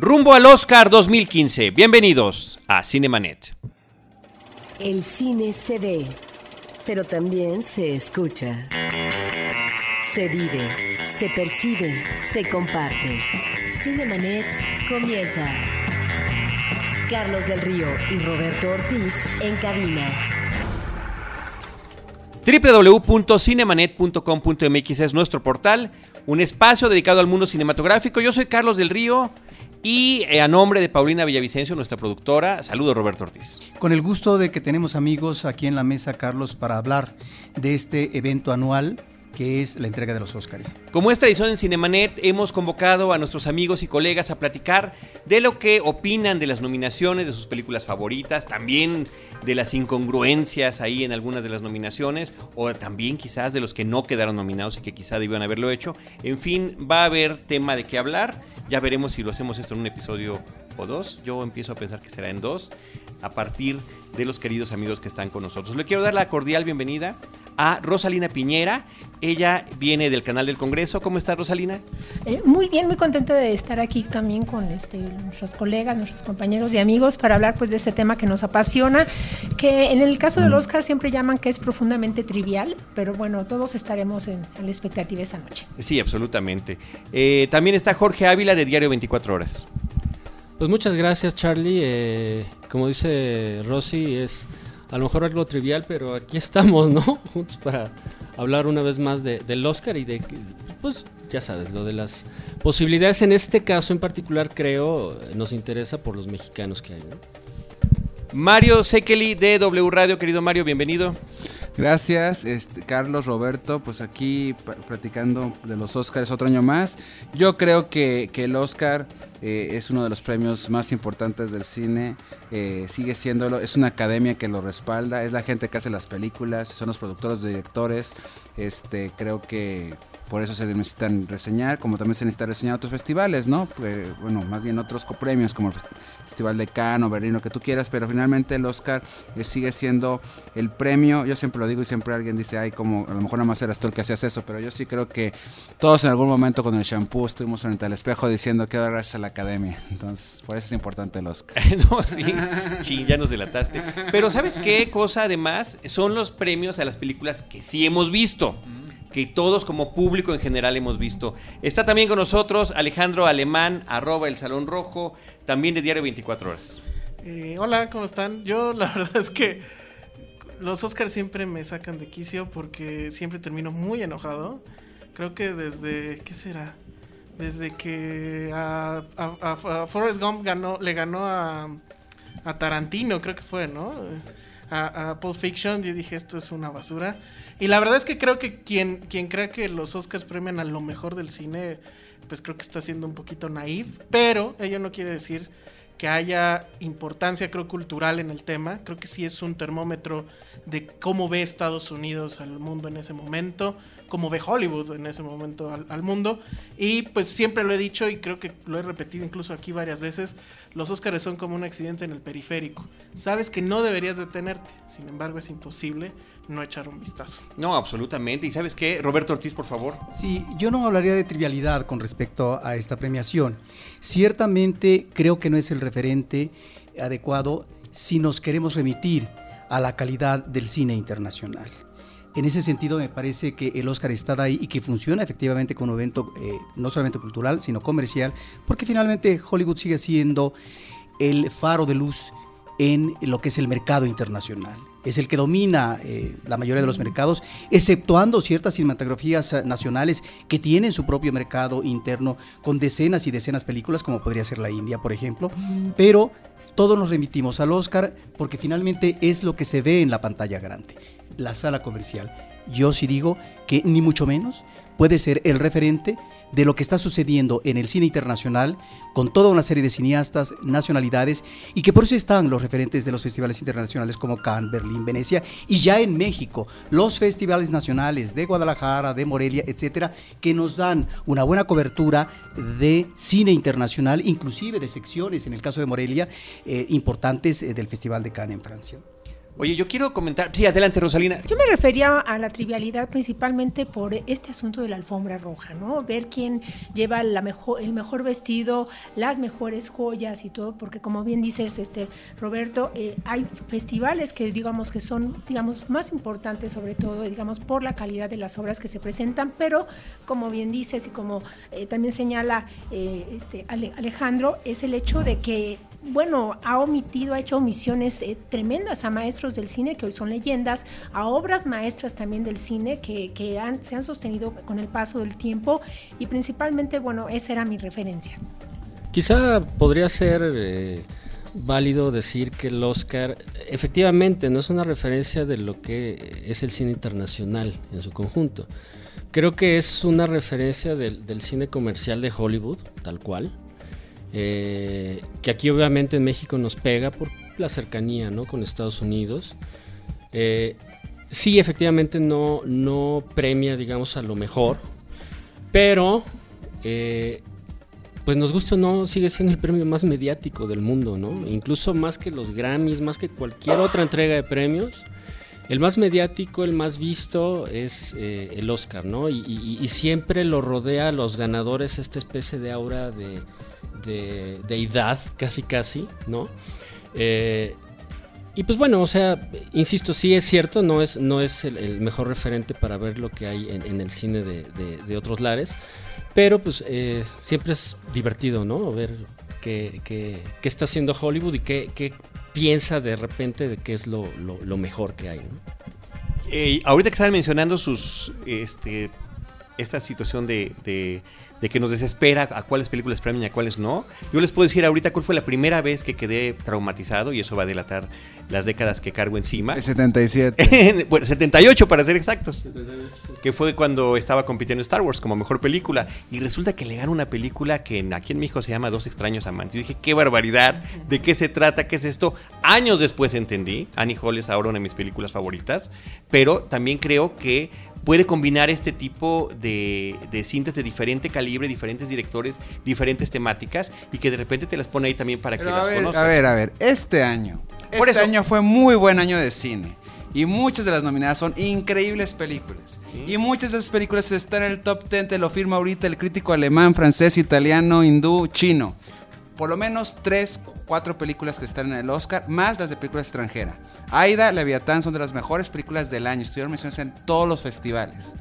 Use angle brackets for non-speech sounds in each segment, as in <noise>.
Rumbo al Oscar 2015. Bienvenidos a Cinemanet. El cine se ve, pero también se escucha. Se vive, se percibe, se comparte. Cinemanet comienza. Carlos del Río y Roberto Ortiz en cabina www.cinemanet.com.mx es nuestro portal, un espacio dedicado al mundo cinematográfico. Yo soy Carlos del Río y eh, a nombre de Paulina Villavicencio, nuestra productora, saludo Roberto Ortiz. Con el gusto de que tenemos amigos aquí en la mesa, Carlos, para hablar de este evento anual que es la entrega de los Óscares. Como es tradición en Cinemanet, hemos convocado a nuestros amigos y colegas a platicar de lo que opinan de las nominaciones, de sus películas favoritas, también de las incongruencias ahí en algunas de las nominaciones, o también quizás de los que no quedaron nominados y que quizá debían haberlo hecho. En fin, va a haber tema de qué hablar. Ya veremos si lo hacemos esto en un episodio o dos. Yo empiezo a pensar que será en dos, a partir de los queridos amigos que están con nosotros. Le quiero dar la cordial bienvenida a Rosalina Piñera. Ella viene del canal del Congreso. ¿Cómo está Rosalina? Eh, muy bien, muy contenta de estar aquí también con este, nuestros colegas, nuestros compañeros y amigos para hablar pues de este tema que nos apasiona, que en el caso del Oscar siempre llaman que es profundamente trivial, pero bueno, todos estaremos en, la expectativa esa noche. Sí, absolutamente. Eh, también está Jorge Ávila de Diario 24 Horas. Pues muchas gracias Charlie. Eh, como dice Rosy, es a lo mejor algo trivial, pero aquí estamos, ¿no? <laughs> Juntos para hablar una vez más de, del Oscar y de, pues ya sabes, lo de las posibilidades en este caso en particular creo nos interesa por los mexicanos que hay, ¿no? Mario Sekeli de W Radio, querido Mario, bienvenido. Gracias, este, Carlos, Roberto, pues aquí platicando de los Oscars otro año más. Yo creo que, que el Oscar eh, es uno de los premios más importantes del cine, eh, sigue siéndolo, es una academia que lo respalda, es la gente que hace las películas, son los productores, directores, este, creo que por eso se necesitan reseñar, como también se necesita reseñar otros festivales, ¿no? Pues, bueno, más bien otros copremios como el Festival de Cannes o Berlín, lo que tú quieras, pero finalmente el Oscar eh, sigue siendo el premio, yo siempre lo digo y siempre alguien dice, ay, como a lo mejor nada más eras tú el que hacías eso, pero yo sí creo que todos en algún momento con el shampoo estuvimos frente al espejo diciendo que gracias a la academia, entonces por eso es importante el Oscar. <laughs> no, sí, sí, ya nos delataste. Pero ¿sabes qué cosa además? Son los premios a las películas que sí hemos visto que todos como público en general hemos visto. Está también con nosotros Alejandro Alemán, arroba el Salón Rojo, también de Diario 24 Horas. Eh, hola, ¿cómo están? Yo la <laughs> verdad es que los Oscars siempre me sacan de quicio porque siempre termino muy enojado. Creo que desde, ¿qué será? Desde que a, Forrest Gump ganó, le ganó a, a Tarantino, creo que fue, ¿no? A, a Pulp Fiction, yo dije, esto es una basura. Y la verdad es que creo que quien, quien cree que los Oscars premian a lo mejor del cine, pues creo que está siendo un poquito naif, pero ello no quiere decir que haya importancia, creo, cultural en el tema. Creo que sí es un termómetro de cómo ve Estados Unidos al mundo en ese momento, cómo ve Hollywood en ese momento al, al, mundo. Y pues siempre lo he dicho y creo que lo he repetido incluso aquí varias veces, los Oscars son como un accidente en el periférico. Sabes que no deberías detenerte, sin embargo es imposible no echar un vistazo. No, absolutamente. ¿Y sabes qué? Roberto Ortiz, por favor. Sí, yo no hablaría de trivialidad con respecto a esta premiación. Ciertamente creo que no es el referente adecuado si nos queremos remitir a la calidad del cine internacional. En ese sentido, me parece que el Oscar está ahí y que funciona efectivamente como un evento eh, no solamente cultural, sino comercial, porque finalmente Hollywood sigue siendo el faro de luz en lo que es el mercado internacional. Es el que domina eh, la mayoría de los mercados, exceptuando ciertas cinematografías eh, nacionales que tienen su propio mercado interno con decenas y decenas de películas, como podría ser la India, por ejemplo. Pero todos nos remitimos al Oscar porque finalmente es lo que se ve en la pantalla grande, la sala comercial. Yo sí digo que ni mucho menos puede ser el referente de lo que está sucediendo en el cine internacional con toda una serie de cineastas, nacionalidades, y que por eso están los referentes de los festivales internacionales como Cannes, Berlín, Venecia, y ya en México, los festivales nacionales de Guadalajara, de Morelia, etcétera, que nos dan una buena cobertura de cine internacional, inclusive de secciones, en el caso de Morelia, eh, importantes eh, del Festival de Cannes en Francia. Oye, yo quiero comentar. Sí, adelante, Rosalina. Yo me refería a la trivialidad principalmente por este asunto de la alfombra roja, ¿no? Ver quién lleva el mejor vestido, las mejores joyas y todo, porque como bien dices, este Roberto, eh, hay festivales que digamos que son, digamos, más importantes, sobre todo, digamos, por la calidad de las obras que se presentan, pero como bien dices y como eh, también señala eh, este Ale- Alejandro, es el hecho de que bueno, ha omitido, ha hecho omisiones eh, tremendas a maestros del cine que hoy son leyendas, a obras maestras también del cine que, que han- se han sostenido con el paso del tiempo y principalmente, bueno, esa era mi referencia. Quizá podría ser eh, válido decir que el Oscar efectivamente no es una referencia de lo que es el cine internacional en su conjunto. Creo que es una referencia del, del cine comercial de Hollywood, tal cual. Eh, que aquí obviamente en México nos pega por la cercanía ¿no? con Estados Unidos. Eh, sí, efectivamente no, no premia, digamos, a lo mejor, pero eh, pues nos gusta o no, sigue siendo el premio más mediático del mundo, ¿no? Incluso más que los Grammys, más que cualquier otra entrega de premios. El más mediático, el más visto es el Oscar, ¿no? Y siempre lo rodea a los ganadores esta especie de aura de, de deidad, casi casi, ¿no? Eh, y pues bueno, o sea, insisto, sí es cierto, no es, no es el, mejor referente para ver lo que hay en, el cine de, de- otros lares, pero pues eh, siempre es divertido, ¿no? Ver qué, qué- qué está haciendo Hollywood y qué, qué piensa de repente de qué es lo, lo- mejor que hay, ¿no? Eh, ahorita que estaban mencionando sus, este, esta situación de- de que nos desespera a cuáles películas premian y a cuáles no, yo les puedo decir ahorita cuál fue la primera vez que quedé traumatizado y eso va a delatar las décadas que cargo encima. El 77. <laughs> bueno, 78 para ser exactos. Que fue cuando estaba compitiendo en Star Wars como mejor película. Y resulta que le gana una película que aquí en México se llama Dos extraños amantes. Yo dije, qué barbaridad, ¿de qué se trata? ¿Qué es esto? Años después entendí. Annie Hall es ahora una de mis películas favoritas. Pero también creo que puede combinar este tipo de, de cintas de diferente calibre, diferentes directores, diferentes temáticas. Y que de repente te las pone ahí también para Pero que a las ver, conozcas. a ver, a ver, este año. Por este eso- año fue muy buen año de cine. Y muchas de las nominadas son increíbles películas. Sí. Y muchas de esas películas están en el top 10, te lo firma ahorita el crítico alemán, francés, italiano, hindú, chino. Por lo menos tres, cuatro películas que están en el Oscar, más las de película extranjera. Aida, Leviatán son de las mejores películas del año. Estuvieron mencionadas en todos los festivales.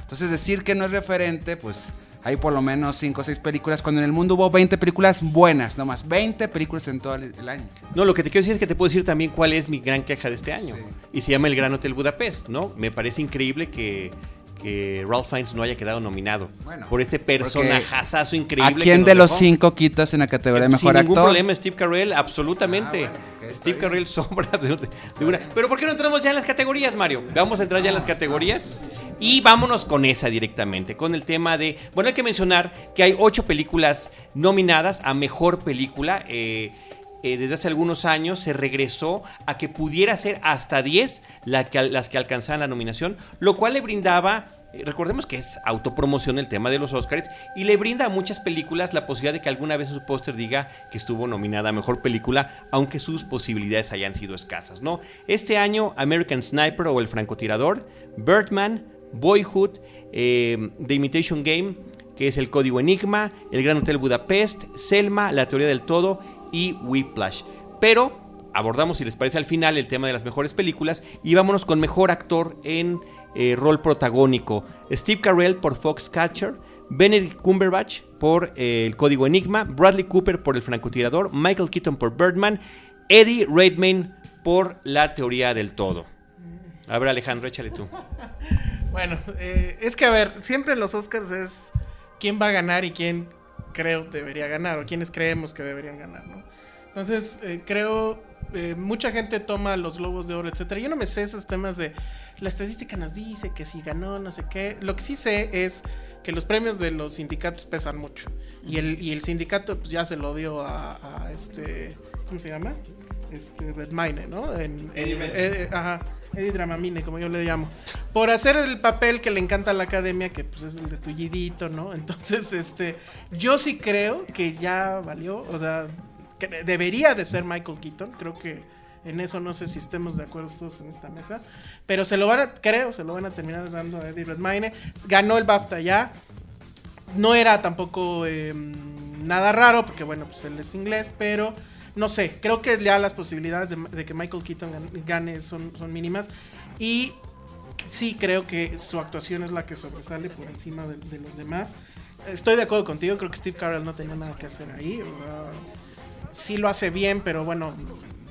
Entonces decir que no es referente, pues hay por lo menos 5 o 6 películas, cuando en el mundo hubo 20 películas buenas, nomás 20 películas en todo el año. No, lo que te quiero decir es que te puedo decir también cuál es mi gran queja de este año. Sí. Y se llama El Gran Hotel Budapest, ¿no? Me parece increíble que, que Ralph Fiennes no haya quedado nominado Bueno, por este personajazazo ¿A increíble. quién que de los dejó. 5 quitas en la categoría de Sin mejor ningún actor? problema, Steve Carell, absolutamente. Ah, bueno, Steve. Carell sobra de, de una. Pero ¿por qué no entramos ya en las categorías, Mario? Vamos a entrar ya en las categorías y vámonos con esa directamente, con el tema de. Bueno, hay que mencionar que hay ocho películas nominadas a mejor película. eh, eh, desde hace algunos años se regresó a que pudiera ser hasta 10 la que- las que alcanzaban la nominación, lo cual le brindaba Recordemos que es autopromoción el tema de los Oscars y le brinda a muchas películas la posibilidad de que alguna vez en su póster diga que estuvo nominada a mejor película, aunque sus posibilidades hayan sido escasas, ¿no? Este año, American Sniper o El francotirador, Birdman, Boyhood, eh, The Imitation Game, que es El Código Enigma, El Gran Hotel Budapest, Selma, La Teoría del Todo y Whiplash. Pero abordamos, si les parece, al final el tema de las mejores películas y vámonos con mejor actor en eh, rol protagónico. Steve Carell por Foxcatcher, Benedict Cumberbatch por eh, El Código Enigma, Bradley Cooper por El Francotirador, Michael Keaton por Birdman, Eddie Redmayne por La Teoría del Todo. A ver, Alejandro, échale tú. <laughs> Bueno, eh, es que a ver, siempre en los Oscars es quién va a ganar y quién creo debería ganar o quiénes creemos que deberían ganar, ¿no? Entonces, creo, eh, mucha gente toma los globos de oro, etcétera. Yo no me sé esos temas de la estadística nos dice que si ganó, no sé qué. Lo que sí sé es que los premios de los sindicatos pesan mucho. Y el, y el sindicato pues, ya se lo dio a, a este, ¿cómo se llama? Este, Redmayne, ¿no? En, Eddie eh, ajá, Eddie Dramamine, como yo le llamo. Por hacer el papel que le encanta a la academia, que pues es el de Tullidito, ¿no? <laughs> Entonces, este, yo sí creo que ya valió, o sea, debería de ser Michael Keaton, creo que En eso no sé si estemos de acuerdo todos en esta mesa. Pero se lo van a, creo, se lo van a terminar dando a Eddie Redmayne. Ganó el BAFTA ya. No era tampoco eh, nada raro, porque bueno, pues él es inglés, pero no sé, creo que ya las posibilidades de, que Michael Keaton gan- gane son, son mínimas. Y sí creo que su actuación es la que sobresale por encima de, los demás. Estoy de acuerdo contigo, creo que Steve Carell no tenía nada que hacer ahí. Sí lo hace bien, pero bueno,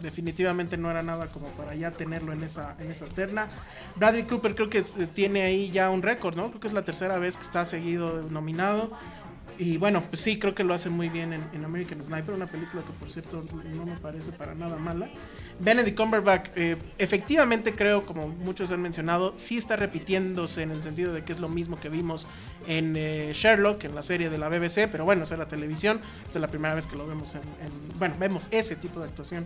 definitivamente no era nada como para ya tenerlo en esa, en esa terna. Bradley Cooper creo que eh, tiene ahí ya un récord, ¿no? Creo que es la tercera vez que está seguido nominado. Y bueno, pues sí, creo que lo hace muy bien en, American Sniper, una película que por cierto no me parece para nada mala. Benedict Cumberbatch, eh, efectivamente creo, como muchos han mencionado, sí está repitiéndose en el sentido de que es lo mismo que vimos en eh, Sherlock, en la serie de la BBC, pero bueno, esa es la televisión, esta es la primera vez que lo vemos en, en- bueno, vemos ese tipo de actuación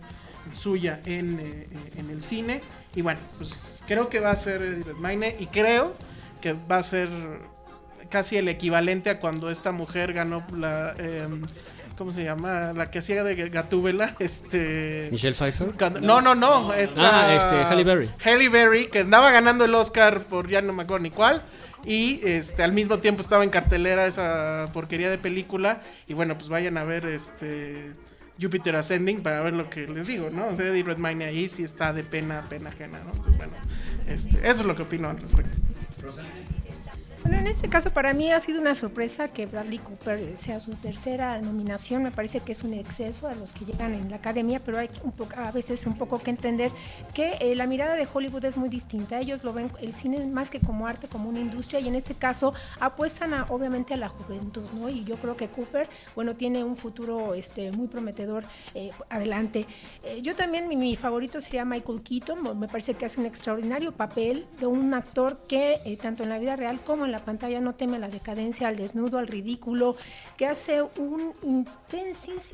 suya en, eh, en el cine. Y bueno, pues creo que va a ser Eddie Redmayne y creo que va a ser casi el equivalente a cuando esta mujer ganó la... em, ¿Cómo se llama? La que hacía de Gatúbela, este... Michelle Pfeiffer. Cuando- no, no, no. esta- Ah, este, Halle Berry. Halle Berry, que andaba ganando el Oscar por ya no me acuerdo ni cuál. Y este, al mismo tiempo estaba en cartelera esa porquería de película. Y bueno, pues vayan a ver este Jupiter Ascending para ver lo que les digo, ¿no? O sea, Eddie Redmayne ahí sí está de pena, pena ajena, ¿no? Entonces, bueno, este, eso es lo que opino al respecto. Bueno, en este caso para mí ha sido una sorpresa que Bradley Cooper sea su tercera nominación. Me parece que es un exceso a los que llegan en la academia, pero hay un poco, a veces un poco que entender que eh, la mirada de Hollywood es muy distinta. Ellos lo ven el cine más que como arte, como una industria, y en este caso apuestan a, obviamente a la juventud, ¿no? Y yo creo que Cooper, bueno, tiene un futuro este, muy prometedor eh, adelante. Eh, yo también, mi, mi favorito sería Michael Keaton. Me parece que hace un extraordinario papel de un actor que tanto en la vida real como en la pantalla no teme la decadencia, al desnudo, al ridículo, que hace un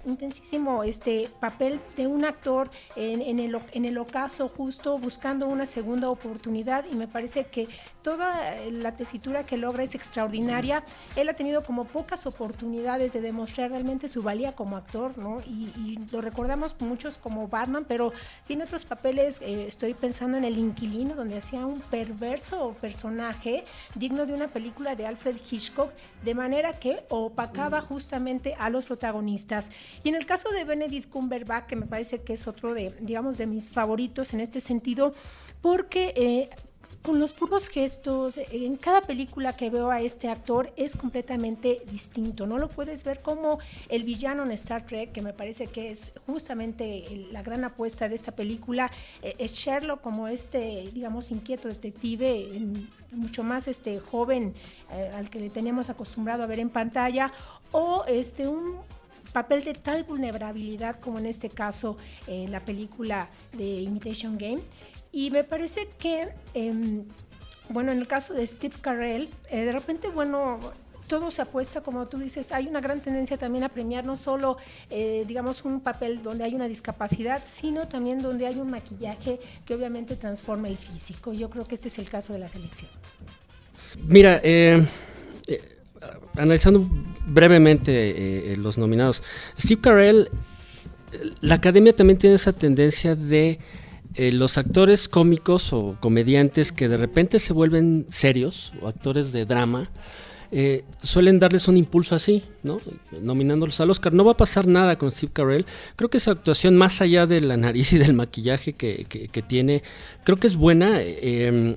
intensísimo este papel de un actor en, en el, en el ocaso justo buscando una segunda oportunidad. Y me parece que toda la tesitura que logra es extraordinaria. Él ha tenido como pocas oportunidades de demostrar realmente su valía como actor, ¿no? Y, y lo recordamos muchos como Batman, pero tiene otros papeles, eh, estoy pensando en El Inquilino, donde hacía un perverso personaje digno de una película de Alfred Hitchcock, de manera que opacaba justamente a los protagonistas. Y en el caso de Benedict Cumberbatch, que me parece que es otro de, digamos, de mis favoritos en este sentido, porque... Eh, con los puros gestos, en cada película que veo a este actor es completamente distinto. No lo puedes ver como el villano en Star Trek, que me parece que es justamente la gran apuesta de esta película. Eh, es Sherlock como este, digamos, inquieto detective, en- mucho más este joven eh, al que le teníamos acostumbrado a ver en pantalla, o este un papel de tal vulnerabilidad como en este caso eh, la película de Imitation Game. Y me parece que, em, bueno, en el caso de Steve Carell, eh, de repente, bueno, todo se apuesta, como tú dices, hay una gran tendencia también a premiar no solo, eh, digamos, un papel donde hay una discapacidad, sino también donde hay un maquillaje que obviamente transforma el físico. Yo creo que este es el caso de la selección. Mira, eh, eh, analizando brevemente eh, eh, los nominados, Steve Carell, la academia también tiene esa tendencia de eh, los actores cómicos o comediantes que de repente se vuelven serios o actores de drama. eh, suelen darles un impulso así, ¿no? Nominándolos al Oscar. No va a pasar nada con Steve Carell. Creo que su actuación, más allá de la nariz y del maquillaje que, que- que tiene, creo que es buena. eh,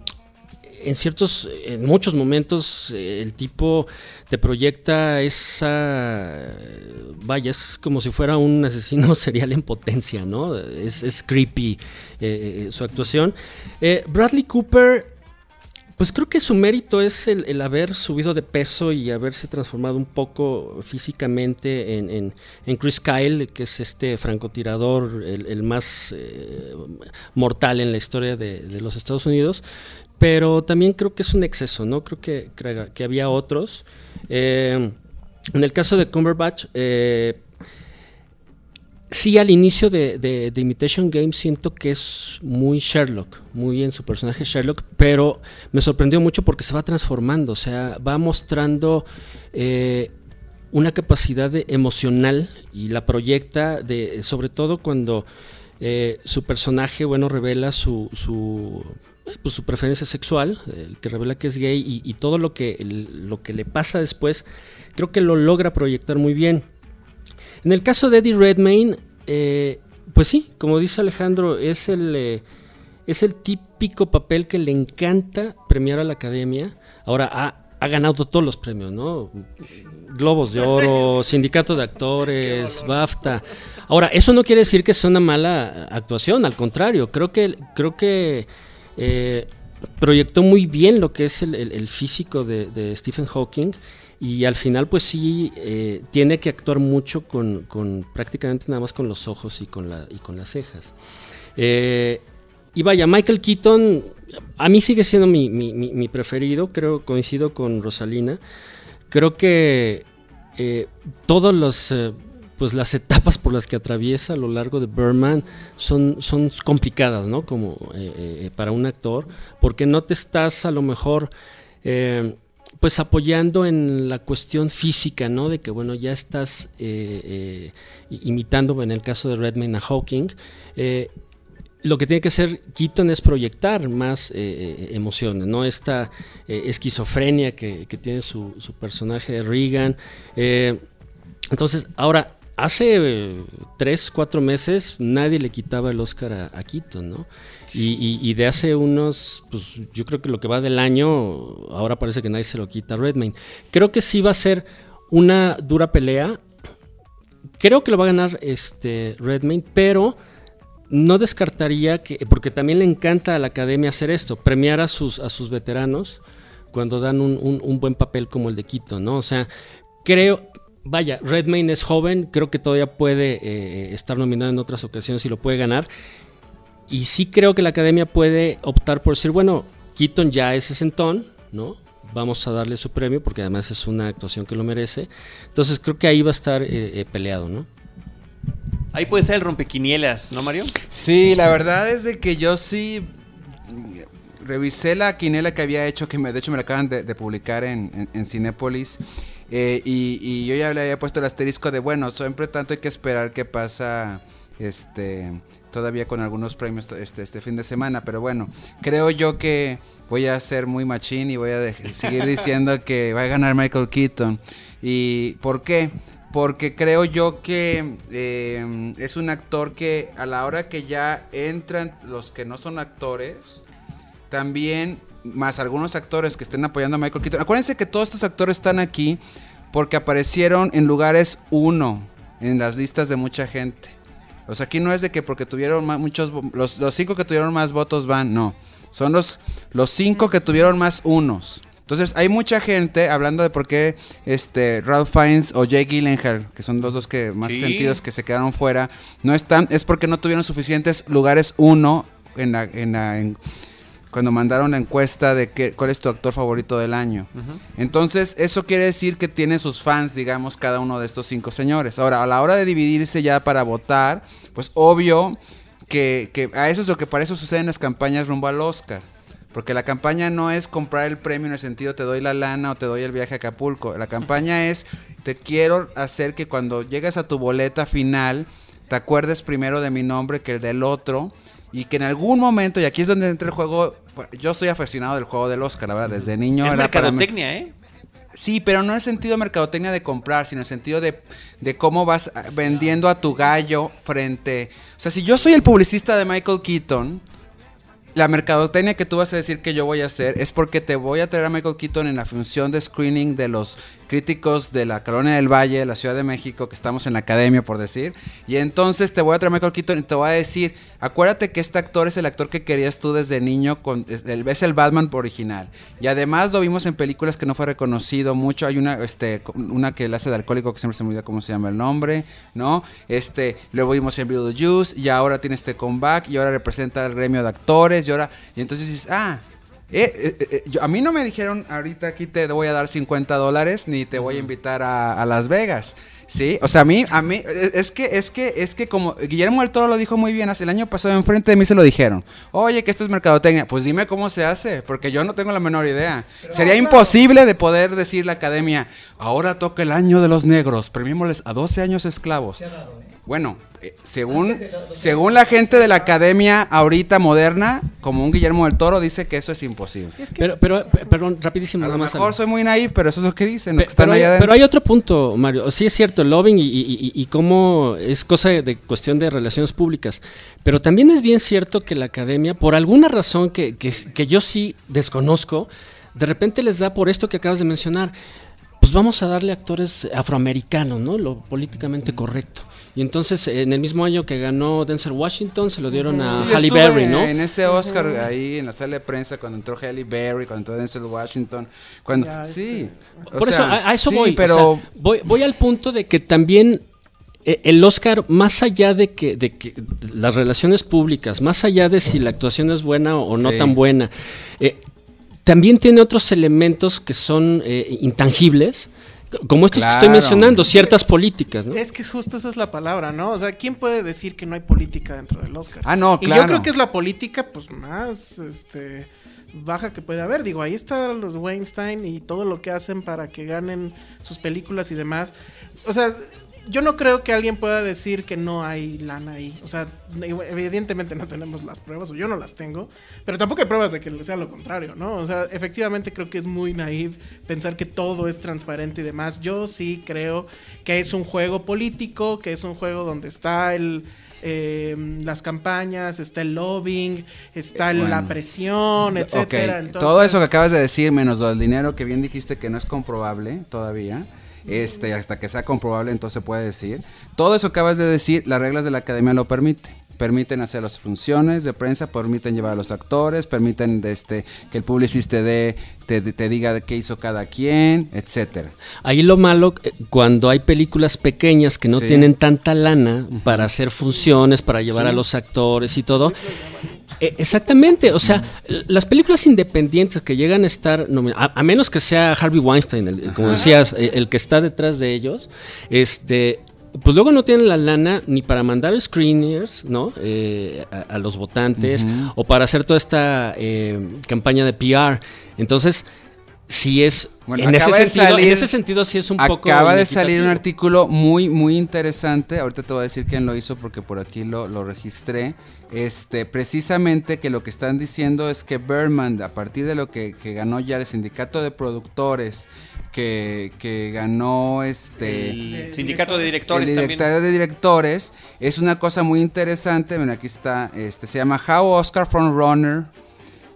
en ciertos, en muchos momentos eh, el tipo te proyecta esa, vaya, es como si fuera un asesino <laughs> serial en potencia, ¿no? Es, creepy eh, eh, su actuación. Bradley Cooper, pues creo que su mérito es el, haber subido de peso y haberse transformado un poco físicamente en, en- en Chris Kyle, que es este francotirador, el, más mortal en la historia de los Estados Unidos. Pero también creo que es un exceso, ¿no? Creo que, que, había otros. Eh, en el caso de Cumberbatch, eh, sí, al inicio de, de, Imitation Game siento que es muy Sherlock, muy en su personaje Sherlock, pero me sorprendió mucho porque se va transformando, o sea, va mostrando eh, una capacidad emocional y la proyecta, de, sobre todo cuando su personaje, bueno, revela su, pues, su preferencia sexual, eh, que revela que es gay y, y todo lo que, el- lo que le pasa después, creo que lo logra proyectar muy bien. En el caso de Eddie Redmayne, eh, pues sí, como dice Alejandro, es el, eh, es el típico papel que le encanta premiar a la academia. Ahora ha, ha ganado todos los premios, ¿no? Globos de Oro, Sindicato de Actores, BAFTA. Ahora, eso no quiere decir que sea una mala actuación, al contrario, creo que, creo que eh, proyectó muy bien lo que es el, físico de, Stephen Hawking y al final pues sí eh, tiene que actuar mucho con, prácticamente nada más con los ojos y con, las cejas. Eh, y vaya, Michael Keaton a mí sigue siendo mi, preferido, creo, coincido con Rosalina. Creo que todas los, pues las etapas por las que atraviesa a lo largo de Berman son, son complicadas, ¿no? Como eh, eh, para un actor, porque no te estás a lo mejor eh, pues apoyando en la cuestión física, ¿no? De que bueno, ya estás imitando en el caso de Redmayne a Hawking. lo que tiene que hacer Keaton es proyectar más emociones, ¿no? Esta esquizofrenia que, tiene su, personaje de Regan. entonces, ahora, hace eh, tres, cuatro meses nadie le quitaba el Oscar a, a Keaton, ¿no? Y, y- y de hace unos, pues yo creo que lo que va del año, ahora parece que nadie se lo quita a Redmayne. Creo que sí va a ser una dura pelea. Creo que lo va a ganar este Redmayne, pero no descartaría que, porque también le encanta a la academia hacer esto, premiar a sus, a sus veteranos cuando dan un, un- un buen papel como el de Quito, ¿no? O sea, creo, vaya, Redmayne es joven, creo que todavía puede eh, estar nominado en otras ocasiones y lo puede ganar. Y sí creo que la academia puede optar por decir, bueno, Keaton ya es sesentón, ¿no? Vamos a darle su premio porque además es una actuación que lo merece. Entonces creo que ahí va a estar eh, eh, peleado, ¿no? Ahí puede ser el rompequinielas, ¿no, Mario? Sí, la verdad es de que yo sí revisé la quinela que había hecho, que me, de hecho me la acaban de, de publicar en, en, en Cinépolis. Eh, y, yo ya le había puesto el asterisco de, bueno, siempre tanto hay que esperar qué pasa este todavía con algunos premios este, este fin de semana. Pero bueno, creo yo que voy a ser muy machín y voy a <laughs> seguir diciendo que va a ganar Michael Keaton. ¿Y por qué? Porque creo yo que eh, es un actor que a la hora que ya entran los que no son actores, también más algunos actores que estén apoyando a Michael Keaton. Acuérdense que todos estos actores están aquí porque aparecieron en lugares uno en las listas de mucha gente. O sea, aquí no es de que porque tuvieron ma- muchos, los, los cinco que tuvieron más votos van, no. Son los, los cinco que tuvieron más unos. Entonces, hay mucha gente hablando de por qué este, Ralph Fiennes o Jake Gyllenhaal, que son los dos que más Sí. sentidos que se quedaron fuera, no están, es porque no tuvieron suficientes lugares uno en la, en la, en- cuando mandaron la encuesta de qué, cuál es tu actor favorito del año. Entonces, eso quiere decir que tiene sus fans, digamos, cada uno de estos cinco señores. Ahora, a la hora de dividirse ya para votar, pues obvio que, que a eso es lo que para eso sucede en las campañas rumbo al Oscar. Porque la campaña no es comprar el premio en el sentido te doy la lana o te doy el viaje a Acapulco. La campaña es te quiero hacer que cuando llegues a tu boleta final te acuerdes primero de mi nombre que el del otro y que en algún momento, y aquí es donde entra el juego, yo soy aficionado del juego del Oscar, la verdad, desde niño es era para mí- mercadotecnia, ¿eh? Sí, pero no en el sentido de mercadotecnia de comprar, sino en el sentido de, de cómo vas vendiendo a tu gallo frente... O sea, si yo soy el publicista de Michael Keaton, la mercadotecnia que tú vas a decir que yo voy a hacer es porque te voy a traer a Michael Keaton en la función de screening de los críticos de la Colonia del Valle, la Ciudad de México, que estamos en la academia, por decir. Y entonces te voy a traer Michael Keaton y te voy a decir, acuérdate que este actor es el actor que querías tú desde niño, con, es, el, es el Batman original. Y además lo vimos en películas que no fue reconocido mucho. Hay una, este, una que le hace de alcohólico, que siempre se me olvida cómo se llama el nombre, ¿no? Este, lo vimos en Beetlejuice y ahora tiene este comeback y ahora representa al gremio de actores y ahora... Y entonces dices, ah... Eh, eh, eh, yo- a mí no me dijeron ahorita aquí te voy a dar 50 dólares ni te voy a invitar a, a Las Vegas. Sí, o sea, a mí, a mí, eh, es que, es que, es que como Guillermo del Toro lo dijo muy bien, hace el año pasado enfrente de mí se lo dijeron. Oye, que esto es mercadotecnia. Pues dime cómo se hace, porque yo no tengo la menor idea. Sería imposible de poder decir la academia, ahora toca el año de los negros, premiémosles a 12 años esclavos. Bueno, eh, según, según la gente de la academia ahorita moderna, como un Guillermo del Toro, dice que eso es imposible. Pero, pero, pe- perdón, rapidísimo. A lo mejor soy muy naive, pero eso es lo que dicen, los Pe- que están pero, hay, pero otro punto, Mario. Sí es cierto, el lobbying y, y- y- y cómo es cosa de, de cuestión de relaciones públicas. Pero también es bien cierto que la academia, por alguna razón que, que, que yo sí desconozco, de repente les da por esto que acabas de mencionar. Pues vamos a darle actores afroamericanos, ¿no? Lo políticamente correcto. Y entonces, en el mismo año que ganó Denzel Washington, se lo dieron a Sí, Halle Berry, ¿no? En ese Oscar ahí en la sala de prensa cuando entró Halle Berry, cuando entró Denzel Washington, cuando Ya, sí, o Por eso, sea, a, a eso sí, voy. o pero sea, voy. Voy al punto de que también eh, el Oscar, más allá de que, de que las relaciones públicas, más allá de si la actuación es buena o no Sí. tan buena, eh, también tiene otros elementos que son eh, intangibles, como estos que estoy Claro. mencionando, ciertas políticas, ¿no? Es que justo esa es la palabra, ¿no? O sea, ¿quién puede decir que no hay política dentro del Oscar? Ah, no, Y claro. yo creo que es la política, pues, más, este, baja que puede haber. Digo, ahí están los Weinstein y todo lo que hacen para que ganen sus películas y demás. O sea, yo no creo que alguien pueda decir que no hay lana ahí. O sea, evidentemente no tenemos las pruebas, o yo no las tengo, pero tampoco hay pruebas de que sea lo contrario, ¿no? O sea, efectivamente creo que es muy naive pensar que todo es transparente y demás. Yo sí creo que es un juego político, que es un juego donde está el... eh, las campañas, está el lobbying, está el- la presión, etcétera. Entonces- todo eso que acabas de decir, menos del dinero que bien dijiste que no es comprobable todavía. Este, hasta que sea comprobable, entonces puede decir. Todo eso que acabas de decir, las reglas de la academia lo permiten. Permiten hacer las funciones de prensa, permiten llevar a los actores, permiten este, que el publicista dé- te, te diga de qué hizo cada quien, etcétera. Ahí lo malo, eh, cuando hay películas pequeñas que no Sí. tienen tanta lana para hacer funciones, para llevar Sí. a los actores y todo. Eh, exactamente, o sea, las películas independientes que llegan a estar, a, a menos que sea Harvey Weinstein, el- como decías, eh, el que está detrás de ellos, este, pues luego no tienen la lana ni para mandar screeners, ¿no? Eh, a, a los votantes o para hacer toda esta eh, campaña de PR. Entonces, sí es, Bueno, en, ese sentido, en salir- ese sentido sí es un poco Acaba de salir un artículo muy, muy interesante. Ahorita te voy a decir quién lo hizo porque por aquí lo, lo registré. Este, precisamente que lo que están diciendo es que Berman, a partir de lo que, que ganó ya el sindicato de productores, que, que ganó este El sindicato de directores el también. directorio de directores es una cosa muy interesante. Ven, aquí está. Este se llama How Oscar Frontrunner.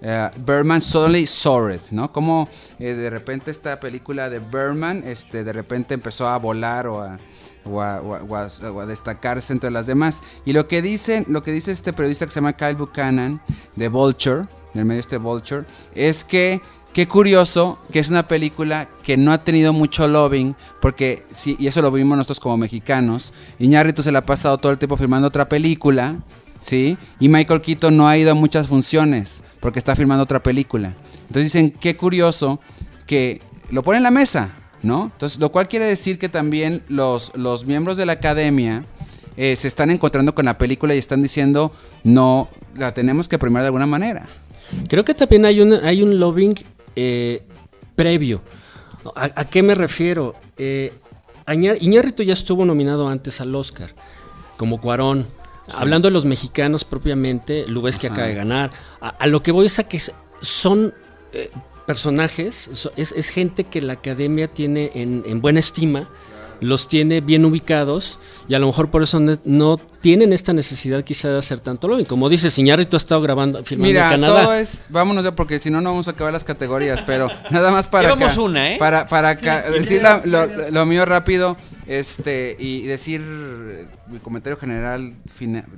Eh, Berman Suddenly Soared, ¿no? Como eh, de repente esta película de Berman, este, de repente empezó a volar o a destacarse entre las demás. Y lo que dicen, lo que dice este periodista que se llama Kyle Buchanan de Vulture, del medio este Vulture, es que Qué curioso que es una película que no ha tenido mucho lobbying, porque sí, y eso lo vimos nosotros como mexicanos. Iñárritu se la ha pasado todo el tiempo filmando otra película, ¿sí? Y Michael Keaton no ha ido a muchas funciones, porque está filmando otra película. Entonces dicen, qué curioso que lo pone en la mesa, ¿no? Entonces, lo cual quiere decir que también los, los miembros de la academia eh, se están encontrando con la película y están diciendo, no, la tenemos que premiar de alguna manera. Creo que también hay un, hay un lobbying eh, previo. ¿A, qué me refiero? Eh, Iñárritu ya estuvo nominado antes al Oscar, como Cuarón. Hablando de los mexicanos propiamente, Lubeski acaba de ganar. A, a lo que voy es a que son eh, personajes, so- es, es gente que la academia tiene en, en buena estima, los tiene bien ubicados y a lo mejor por eso no, no tienen esta necesidad quizá de hacer tanto lobbying. Como dices, Iñárritu ha estado grabando, filmando Mira, en Canadá. todo es, vámonos ya porque si no, no vamos a acabar las categorías, pero <laughs> nada más para acá, una, ¿eh? Para, para acá, decir la- lo, lo mío rápido, este, y decir eh, mi comentario general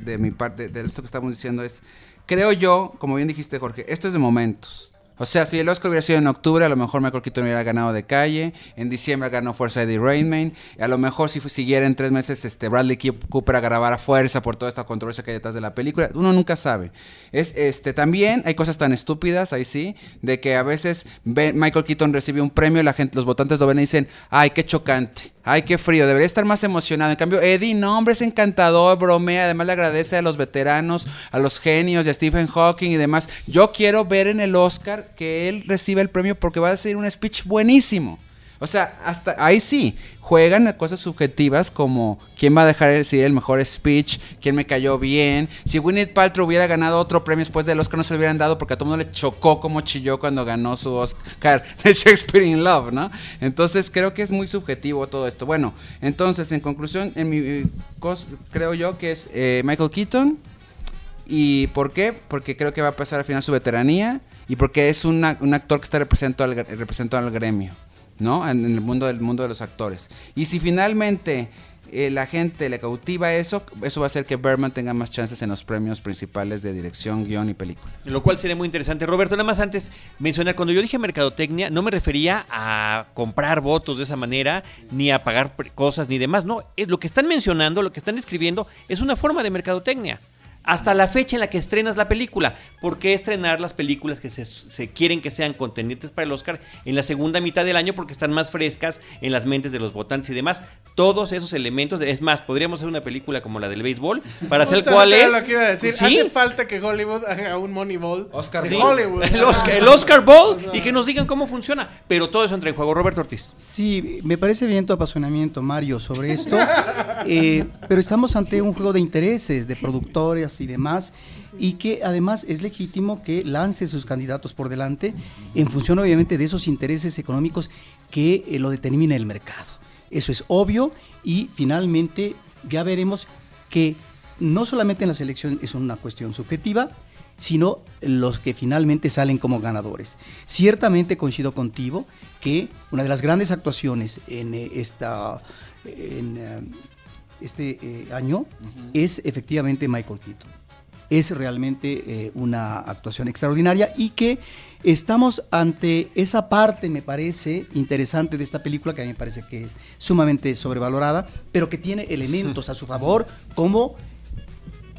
de mi parte, de esto que estamos diciendo es, creo yo, como bien dijiste Jorge, esto es de momentos. O sea, si el Oscar hubiera sido en octubre, a lo mejor Michael Keaton hubiera ganado de calle. En diciembre ganó Fuerza Eddie Rainman. A lo mejor si siguiera en tres meses, este Bradley Cooper a grabar a fuerza por toda esta controversia que hay detrás de la película. Uno nunca sabe. Es, este, también hay cosas tan estúpidas, ahí sí, de que a veces ve- Michael Keaton recibe un premio, la gente, los votantes lo ven y dicen, ay, qué chocante. Ay, qué frío, debería estar más emocionado. En cambio, Eddie, no, hombre, es encantador, bromea. Además, le agradece a los veteranos, a los genios, y a Stephen Hawking y demás. Yo quiero ver en el Oscar que él reciba el premio porque va a ser un speech buenísimo. O sea, hasta ahí sí, juegan a cosas subjetivas como quién va a dejar decir el mejor speech, quién me cayó bien. Si Gwyneth Paltrow hubiera ganado otro premio después del Oscar no se lo hubieran dado porque a todo mundo le chocó como chilló cuando ganó su Oscar <laughs> de Shakespeare in Love, ¿no? Entonces creo que es muy subjetivo todo esto. Bueno, entonces en conclusión, en mi eh, creo yo que es eh, Michael Keaton. ¿Y por qué? Porque creo que va a pasar al final su veteranía y porque es una- un actor que está representando al, al gremio, ¿no? En, el mundo del mundo de los actores. Y si finalmente eh, la gente le cautiva eso, eso va a hacer que Berman tenga más chances en los premios principales de dirección, guion y película. Lo cual sería muy interesante. Roberto, nada más antes mencionar, cuando yo dije mercadotecnia, no me refería a comprar votos de esa manera, ni a pagar cosas, ni demás. No, lo que están mencionando, lo que están describiendo, es una forma de mercadotecnia. Hasta la fecha en la que estrenas la película. ¿Por qué estrenar las películas que se, se quieren que sean contendientes para el Oscar en la segunda mitad del año? Porque están más frescas en las mentes de los votantes y demás. Todos esos elementos. Es más, podríamos hacer una película como la del béisbol para hacer Justamente cuál es. lo que iba a decir. Sí, Hace falta que Hollywood haga un Moneyball Oscar Sí, Hollywood. El Oscar, el Oscar Ball y que nos digan cómo funciona. Pero todo eso entra en juego. Roberto Ortiz. Sí, me parece bien tu apasionamiento, Mario, sobre esto. <laughs> Eh, pero estamos ante un juego de intereses, de productores y demás, y que además es legítimo que lance sus candidatos por delante en función, obviamente, de esos intereses económicos que eh, lo determina el mercado. Eso es obvio y finalmente ya veremos que no solamente en la selección es una cuestión subjetiva, sino los que finalmente salen como ganadores. Ciertamente coincido contigo que una de las grandes actuaciones en eh, esta eh, este eh, año es efectivamente Michael Keaton. Es realmente eh, una actuación extraordinaria y que estamos ante esa parte, me parece, interesante de esta película, que a mí me parece que es sumamente sobrevalorada, pero que tiene elementos a su favor, como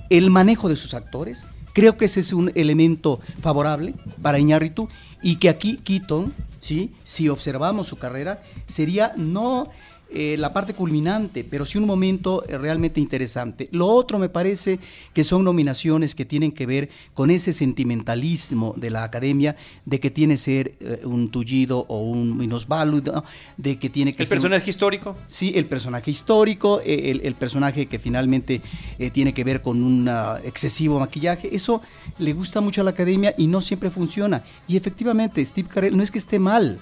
el manejo de sus actores. Creo que ese es un elemento favorable para Iñárritu y que aquí Keaton, ¿sí? si observamos su carrera, sería no eh, la parte culminante, pero sí un momento eh, realmente interesante. Lo otro me parece que son nominaciones que tienen que ver con ese sentimentalismo de la academia de que tiene que ser eh, un tullido o un minusválido, de que tiene que El ser un- personaje histórico. Sí, el personaje histórico, eh, el, el personaje que finalmente tiene que ver con un ah, excesivo maquillaje, eso le gusta mucho a la academia y no siempre funciona. Y efectivamente, Steve Carell no es que esté mal,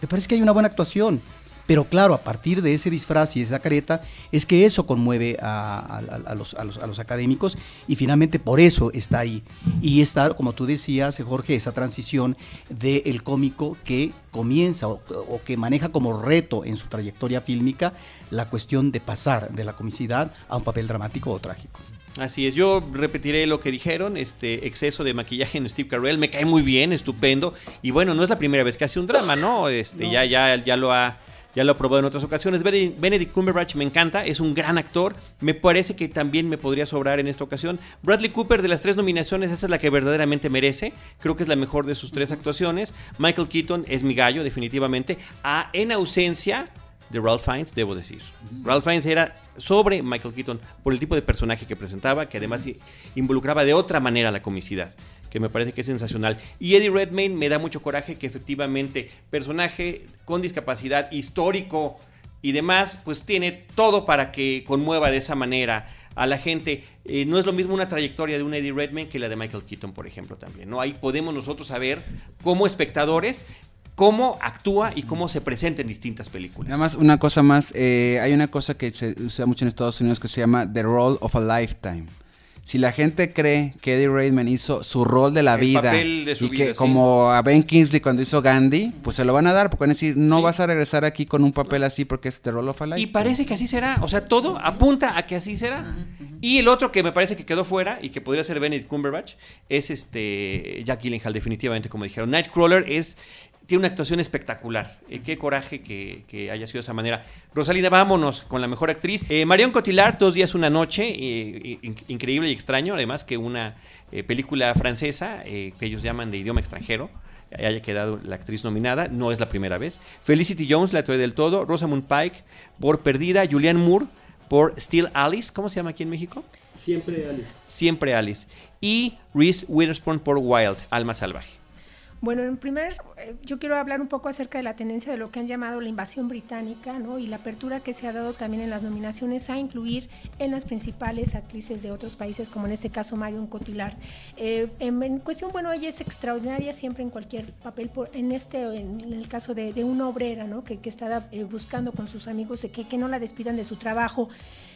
me parece que hay una buena actuación. Pero claro, a partir de ese disfraz y esa careta, es que eso conmueve a, a- a- los, a los- a los académicos y finalmente por eso está ahí. Y está, como tú decías, Jorge, esa transición del cómico que comienza o, o que maneja como reto en su trayectoria fílmica la cuestión de pasar de la comicidad a un papel dramático o trágico. Así es, yo repetiré lo que dijeron, este exceso de maquillaje en Steve Carell, me cae muy bien, estupendo, y bueno, no es la primera vez que hace un drama, ¿no? Este, ya, ya, ya lo ha, ya lo ha probado en otras ocasiones. Benedict Cumberbatch me encanta, es un gran actor, me parece que también me podría sobrar en esta ocasión. Bradley Cooper, de las tres nominaciones, esa es la que verdaderamente merece, creo que es la mejor de sus tres actuaciones. Michael Keaton es mi gallo, definitivamente, a, en ausencia de Ralph Fiennes, debo decir. Ralph Fiennes era sobre Michael Keaton por el tipo de personaje que presentaba, que además involucraba de otra manera la comicidad, que me parece que es sensacional. Y Eddie Redmayne me da mucho coraje que efectivamente personaje con discapacidad histórico y demás, pues tiene todo para que conmueva de esa manera a la gente. Eh, no es lo mismo una trayectoria de un Eddie Redmayne que la de Michael Keaton, por ejemplo, también. ¿no? Ahí podemos nosotros saber como espectadores cómo actúa y cómo se presenta en distintas películas. Nada más una cosa más, eh, hay una cosa que se usa mucho en Estados Unidos que se llama The Role of a Lifetime. Si la gente cree que Eddie Redmayne hizo su rol de la El vida papel de su y vida, que sí. como a Ben Kingsley cuando hizo Gandhi, pues se lo van a dar porque van a decir, no Sí. vas a regresar aquí con un papel así porque es The Role of a Lifetime. Y parece que así será. O sea, todo apunta a que así será. Y el otro que me parece que quedó fuera y que podría ser Benedict Cumberbatch es este Jack Gyllenhaal, definitivamente, como dijeron. Nightcrawler es tiene una actuación espectacular. Eh, qué coraje que, que haya sido de esa manera. Rosalina, vámonos con la mejor actriz. Eh, Marion Cotillard, Dos días, una noche. eh, in- increíble y extraño, además que una película francesa que ellos llaman de idioma extranjero haya quedado la actriz nominada, no es la primera vez. Felicity Jones, la trae del todo, Rosamund Pike por Perdida, Julianne Moore por Still Alice, ¿cómo se llama aquí en México? Siempre, Alice. Siempre Alice. Y Reese Witherspoon por Wild, Alma Salvaje. Bueno, en primer, eh, yo quiero hablar un poco acerca de la tendencia de lo que han llamado la invasión británica, ¿no? Y la apertura que se ha dado también en las nominaciones a incluir en las principales actrices de otros países, como en este caso Marion Cotillard. Eh, en, cuestión, bueno, ella es extraordinaria siempre en cualquier papel, por, en este, en el caso de, una obrera, ¿no? Que, que está eh, buscando con sus amigos que, que no la despidan de su trabajo.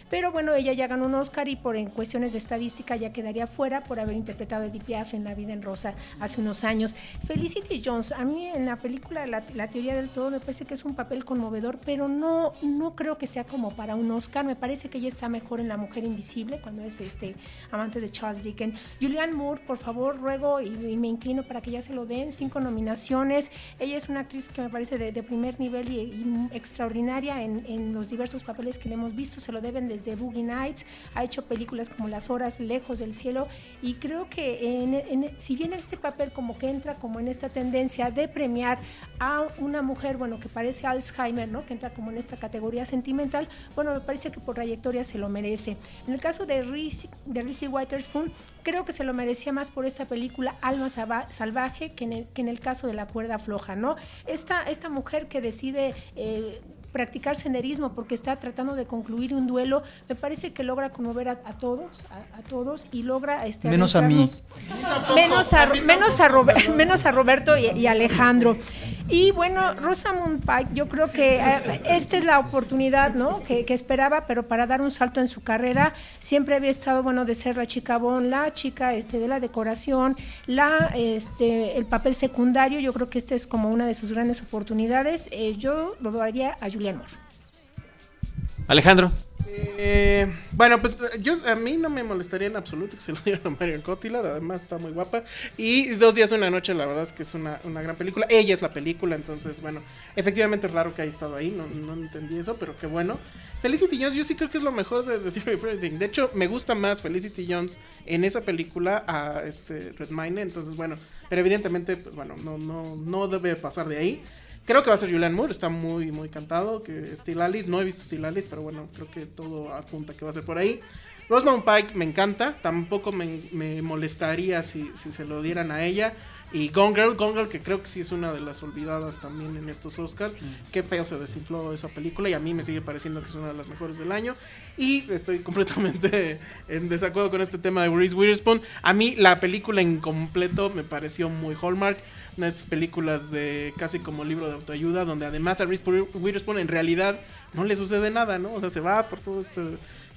Pero bueno, ella ya ganó un Oscar y por en cuestiones de estadística ya quedaría fuera por haber interpretado a Edith Piaf en La vida en rosa hace unos años. Felicity Jones, a mí en la película la, teoría del todo me parece que es un papel conmovedor, pero no, no creo que sea como para un Oscar. Me parece que ella está mejor en La mujer invisible cuando es este amante de Charles Dickens. Julianne Moore, por favor, ruego y, me inclino para que ya se lo den. Cinco nominaciones. Ella es una actriz que me parece de, primer nivel y, extraordinaria en, en los diversos papeles que le hemos visto. Se lo deben de de Boogie Nights, ha hecho películas como Las Horas Lejos del Cielo y creo que si bien este papel como que entra como en esta tendencia de premiar a una mujer, bueno, que parece Alzheimer, ¿no? Que entra como en esta categoría sentimental, bueno, me parece que por trayectoria se lo merece. En el caso de Reese, de Reese Witherspoon, creo que se lo merecía más por esta película Alma Salvaje que en el, que en el caso de La Cuerda Floja, ¿no? Esta, esta mujer que decide... Eh, practicar senderismo porque está tratando de concluir un duelo, me parece que logra conmover a, todos, a, todos y logra este, menos a mí, menos a, menos a, <laughs> menos a Roberto y, Alejandro. Y bueno, Rosamund Pike, yo creo que eh, esta es la oportunidad, ¿no? Que, esperaba, pero para dar un salto en su carrera, siempre había estado, bueno, de ser la chica bon, la chica este, de la decoración, la, este, el papel secundario, yo creo que esta es como una de sus grandes oportunidades. Eh, yo lo daría a Julián Alejandro. Eh, bueno, pues yo a mí no me molestaría en absoluto que se lo dieran a <laughs> Marion Cotillard, además está muy guapa. Y Dos días, una noche, la verdad es que es una, gran película. Ella es la película, entonces, bueno, efectivamente es raro que haya estado ahí, no, no entendí eso, pero qué bueno. Felicity Jones, yo sí creo que es lo mejor de The Theory of Everything. De hecho, me gusta más Felicity Jones en esa película a este Red Mine, entonces, bueno, pero evidentemente, pues bueno, no, no, no debe pasar de ahí. Creo que va a ser Julian Moore, está muy, muy cantado. Que Steel Alice, no he visto Steel Alice, pero bueno, creo que todo apunta que va a ser por ahí. Rosamund Pike me encanta, tampoco me, molestaría si, se lo dieran a ella. Y Gone Girl, Gone Girl, que creo que sí es una de las olvidadas también en estos Oscars. Mm. Qué feo se desinfló esa película y a mí me sigue pareciendo que es una de las mejores del año. Y estoy <laughs> completamente en desacuerdo con este tema de Reese Witherspoon. A mí la película en completo me pareció muy Hallmark estas películas de casi como libro de autoayuda, donde además a Reese Witherspoon en realidad no le sucede nada, ¿no? O sea, se va por todo este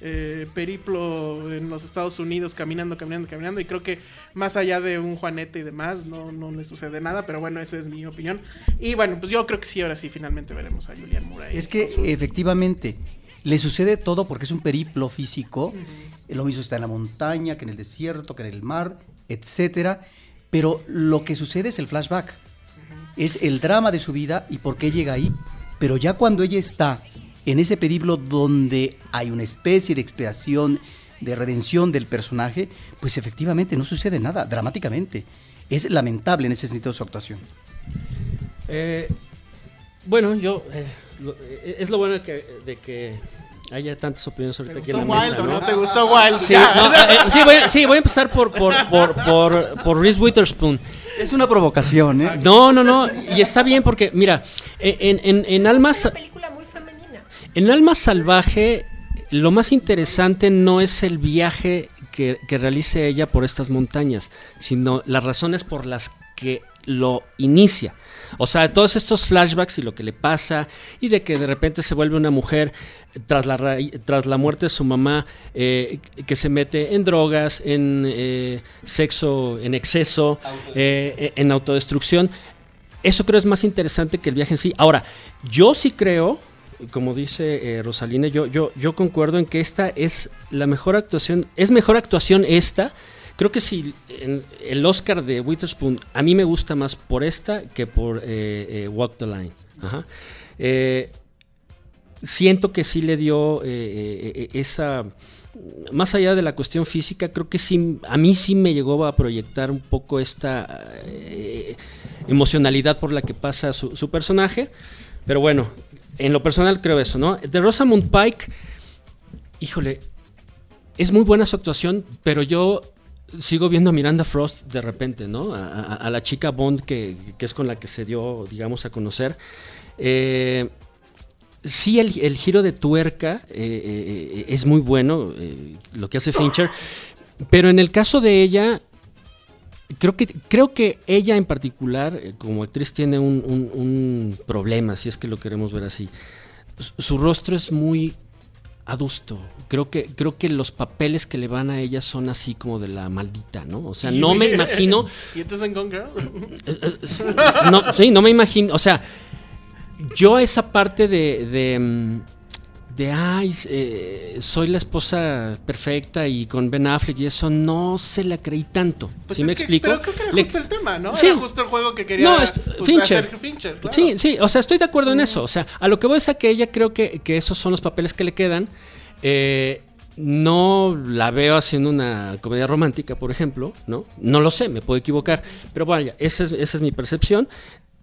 eh, periplo en los Estados Unidos caminando, caminando, caminando, y creo que más allá de un Juanete y demás, no, no le sucede nada, pero bueno, esa es mi opinión. Y bueno, pues yo creo que sí, ahora sí, finalmente veremos a Julian Murray. Es que efectivamente le sucede todo porque es un periplo físico. Lo mismo está en la montaña, que en el desierto, que en el mar, etcétera. Pero lo que sucede es el flashback. Es el drama de su vida y por qué llega ahí. Pero ya cuando ella está en ese periplo donde hay una especie de expiación, de redención del personaje, pues efectivamente no sucede nada, dramáticamente. Es lamentable en ese sentido su actuación. Eh, bueno, yo. Eh, eh, es lo bueno de que haya tantas opiniones ahorita aquí en la mesa, ¿no? ¿no? ¿Te gustó Wild? Sí, eh, sí, voy, sí, voy a empezar por, por, por, por, por Reese Witherspoon. Es una provocación, ¿eh? No, no, no. Y está bien porque, mira, en, en, en Almas... Una película muy femenina. En Alma Salvaje, lo más interesante no es el viaje que, que realice ella por estas montañas, sino las razones por las que lo inicia. O sea, todos estos flashbacks y lo que le pasa y de que de repente se vuelve una mujer tras la, tras la muerte de su mamá eh, que se mete en drogas, en eh, sexo en exceso, eh, en autodestrucción. Eso creo es más interesante que el viaje en sí. Ahora, yo sí creo, como dice Rosalina, yo, yo, yo concuerdo en que esta es la mejor actuación, es mejor actuación esta Creo que si el Oscar de Witherspoon a mí me gusta más por esta que por eh, eh, Walk the Line. Eh, siento que sí le dio esa más allá de la cuestión física, creo que sí, a mí sí me llegó a proyectar un poco esta emocionalidad por la que pasa su, su, personaje. Pero bueno, en lo personal creo eso, ¿no? De Rosamund Pike, híjole, es muy buena su actuación, pero yo sigo viendo a Miranda Frost de repente, ¿no? A, la chica Bond que, es con la que se dio, digamos, a conocer. Eh, sí, el, giro de tuerca eh, eh, es muy bueno, lo que hace Fincher, pero en el caso de ella, creo que, creo que ella en particular, como actriz, tiene un, problema, si es que lo queremos ver así. Su rostro es muy adusto. Creo que, creo que los papeles que le van a ella son así como de la maldita, ¿no? O sea, no me imagino. <laughs> ¿Y entonces en Gone Girl? No, sí, no me imagino. O sea, yo esa parte de. de, mm, de, ay, eh, soy la esposa perfecta y con Ben Affleck y eso no se la creí tanto. Pues ¿Sí me que- explico? Pero creo que era Le- justo el tema, ¿no? Sí. Era justo el juego que quería No, es- pues, Fincher. hacer Fincher. claro. Sí, sí, o sea, estoy de acuerdo en eso. O sea, a lo que voy es a que ella creo que, que esos son los papeles que le quedan. Eh, no la veo haciendo una comedia romántica, por ejemplo, ¿no? No lo sé, me puedo equivocar. Pero vaya, esa es, esa es mi percepción.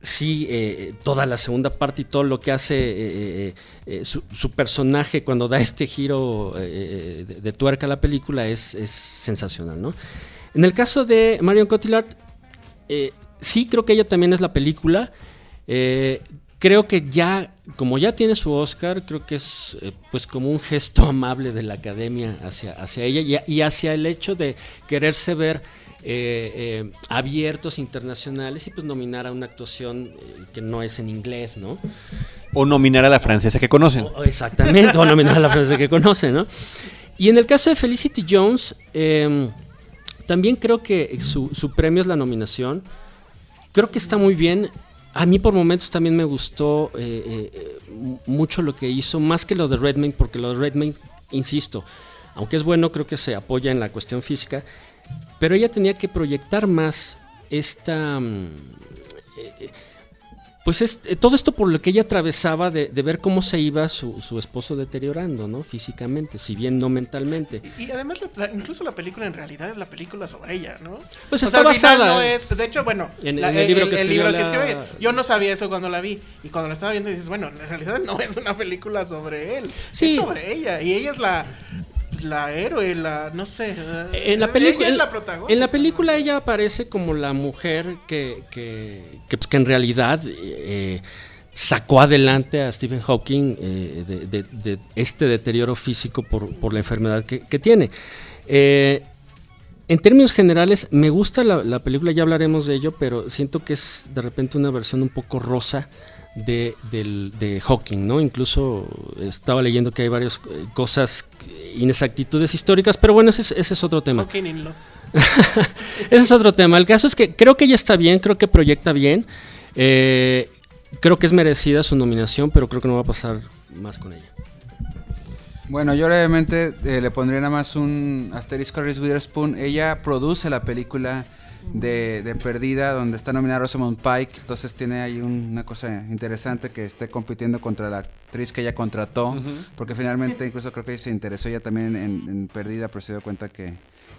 Sí, eh, toda la segunda parte y todo lo que hace eh, eh, su, personaje cuando da este giro de, tuerca a la película es, sensacional, ¿no? En el caso de Marion Cotillard, sí creo que ella también es la película. Creo que ya, como ya tiene su Oscar, creo que es pues como un gesto amable de la academia hacia, hacia ella y hacia el hecho de quererse ver eh, eh, abiertos internacionales y pues nominar a una actuación eh, que no es en inglés, ¿no? O nominar a la francesa que conocen. O- exactamente, o nominar a la frase que conoce, ¿no? Y en el caso de Felicity Jones, eh, también creo que su, su premio es la nominación. Creo que está muy bien. A mí por momentos también me gustó eh, eh, eh, mu- mucho lo que hizo, más que lo de Redmayne, porque lo de Redmayne, insisto, aunque es bueno, creo que se apoya en la cuestión física, pero ella tenía que proyectar más esta... mm, eh, pues es, eh, todo esto por lo que ella atravesaba de, de ver cómo se iba su, su esposo deteriorando, ¿no? Físicamente, si bien no mentalmente. Y, y además, la- incluso la película en realidad es la película sobre ella, ¿no? Pues O está sea, basada No es, de hecho, bueno, en- la- en el libro que escribió libro que la- escribió. Yo no sabía eso cuando la vi. Y cuando la estaba viendo dices, bueno, en realidad no es una película sobre él. Sí. Es sobre ella. Y ella es la, la héroe, la, no sé. En la película, es la protagonista. en la película ella aparece como la mujer que, que, que, pues, que en realidad eh, sacó adelante a Stephen Hawking eh, de, de- de este deterioro físico por, por la enfermedad que, que tiene. Eh, en términos generales, me gusta la, la película, ya hablaremos de ello, pero siento que es de repente una versión un poco rosa de, del- de Hawking, ¿no? Incluso estaba leyendo que hay varias eh, cosas, inexactitudes históricas, pero bueno, ese es, ese es otro tema. Hawking in Love. <laughs> Ese es otro tema. El caso es que creo que ella está bien, creo que proyecta bien. Eh, creo que es merecida su nominación, pero creo que no va a pasar más con ella. Bueno, yo brevemente eh, le pondría nada más un asterisco a Reese Witherspoon. Ella produce la película de, de Perdida, donde está nominada Rosamund Pike. Entonces tiene ahí un- una cosa interesante que esté compitiendo contra la actriz que ella contrató. Porque finalmente, incluso creo que se interesó ella también en, en Perdida, pero se dio cuenta que,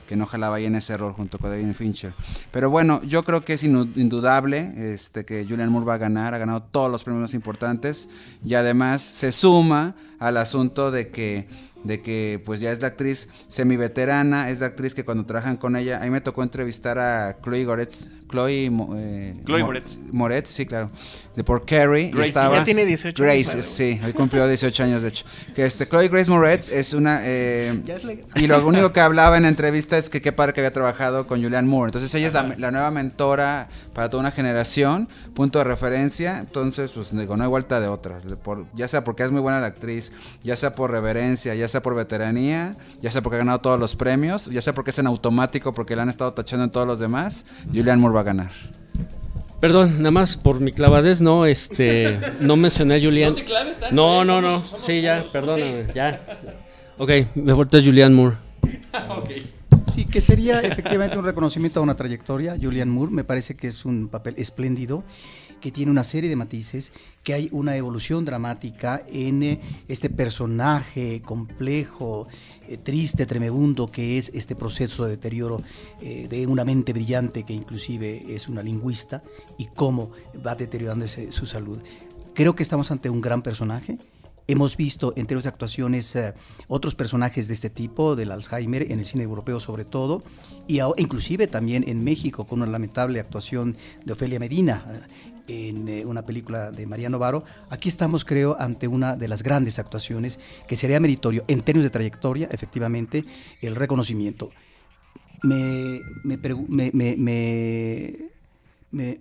que no jalaba ahí en ese rol junto con David Fincher. Pero bueno, yo creo que es indudable este, que Julian Moore va a ganar, ha ganado todos los premios más importantes y además se suma al asunto de que de que pues ya es la actriz semi-veterana, es la actriz que cuando trabajan con ella, a mí me tocó entrevistar a Chloe Goretz, Chloe, eh, Chloe Mo- Moretz. Moretz, sí, claro, de por Carrie, y Gracie. estaba Ya tiene 18 años, Grace, claro. sí, hoy cumplió 18 años de hecho. Que este Chloe Grace Moretz es una eh, Ya es legal. y lo único que hablaba en la entrevista es que qué padre que había trabajado con Julianne Moore. Entonces ella es la, la nueva mentora para toda una generación, punto de referencia. Entonces, pues digo, no hay vuelta de otras. Por- ya sea porque es muy buena la actriz, ya sea por reverencia, ya sea por veteranía, ya sea porque ha ganado todos los premios, ya sea porque es en automático, porque la han estado tachando en todos los demás, Julianne Moore va a ganar. Perdón, nada más por mi clavadez, no, este, no mencioné a Julian. No, no, no, sí, ya, perdóname, ya. Ok, me falta Julian Moore. <laughs> Sí, que sería efectivamente un reconocimiento a una trayectoria. Julian Moore me parece que es un papel espléndido, que tiene una serie de matices, que hay una evolución dramática en eh, este personaje complejo, eh, triste, tremebundo, que es este proceso de deterioro eh, de una mente brillante que inclusive es una lingüista y cómo va deteriorándose su salud. Creo que estamos ante un gran personaje Hemos visto en términos de actuaciones eh, otros personajes de este tipo, del Alzheimer, en el cine europeo sobre todo, y a- inclusive también en México con una lamentable actuación de Ofelia Medina eh, en eh, una película de María Novaro. Aquí estamos, creo, ante una de las grandes actuaciones que sería meritorio en términos de trayectoria, efectivamente, el reconocimiento. Me, me, me- me-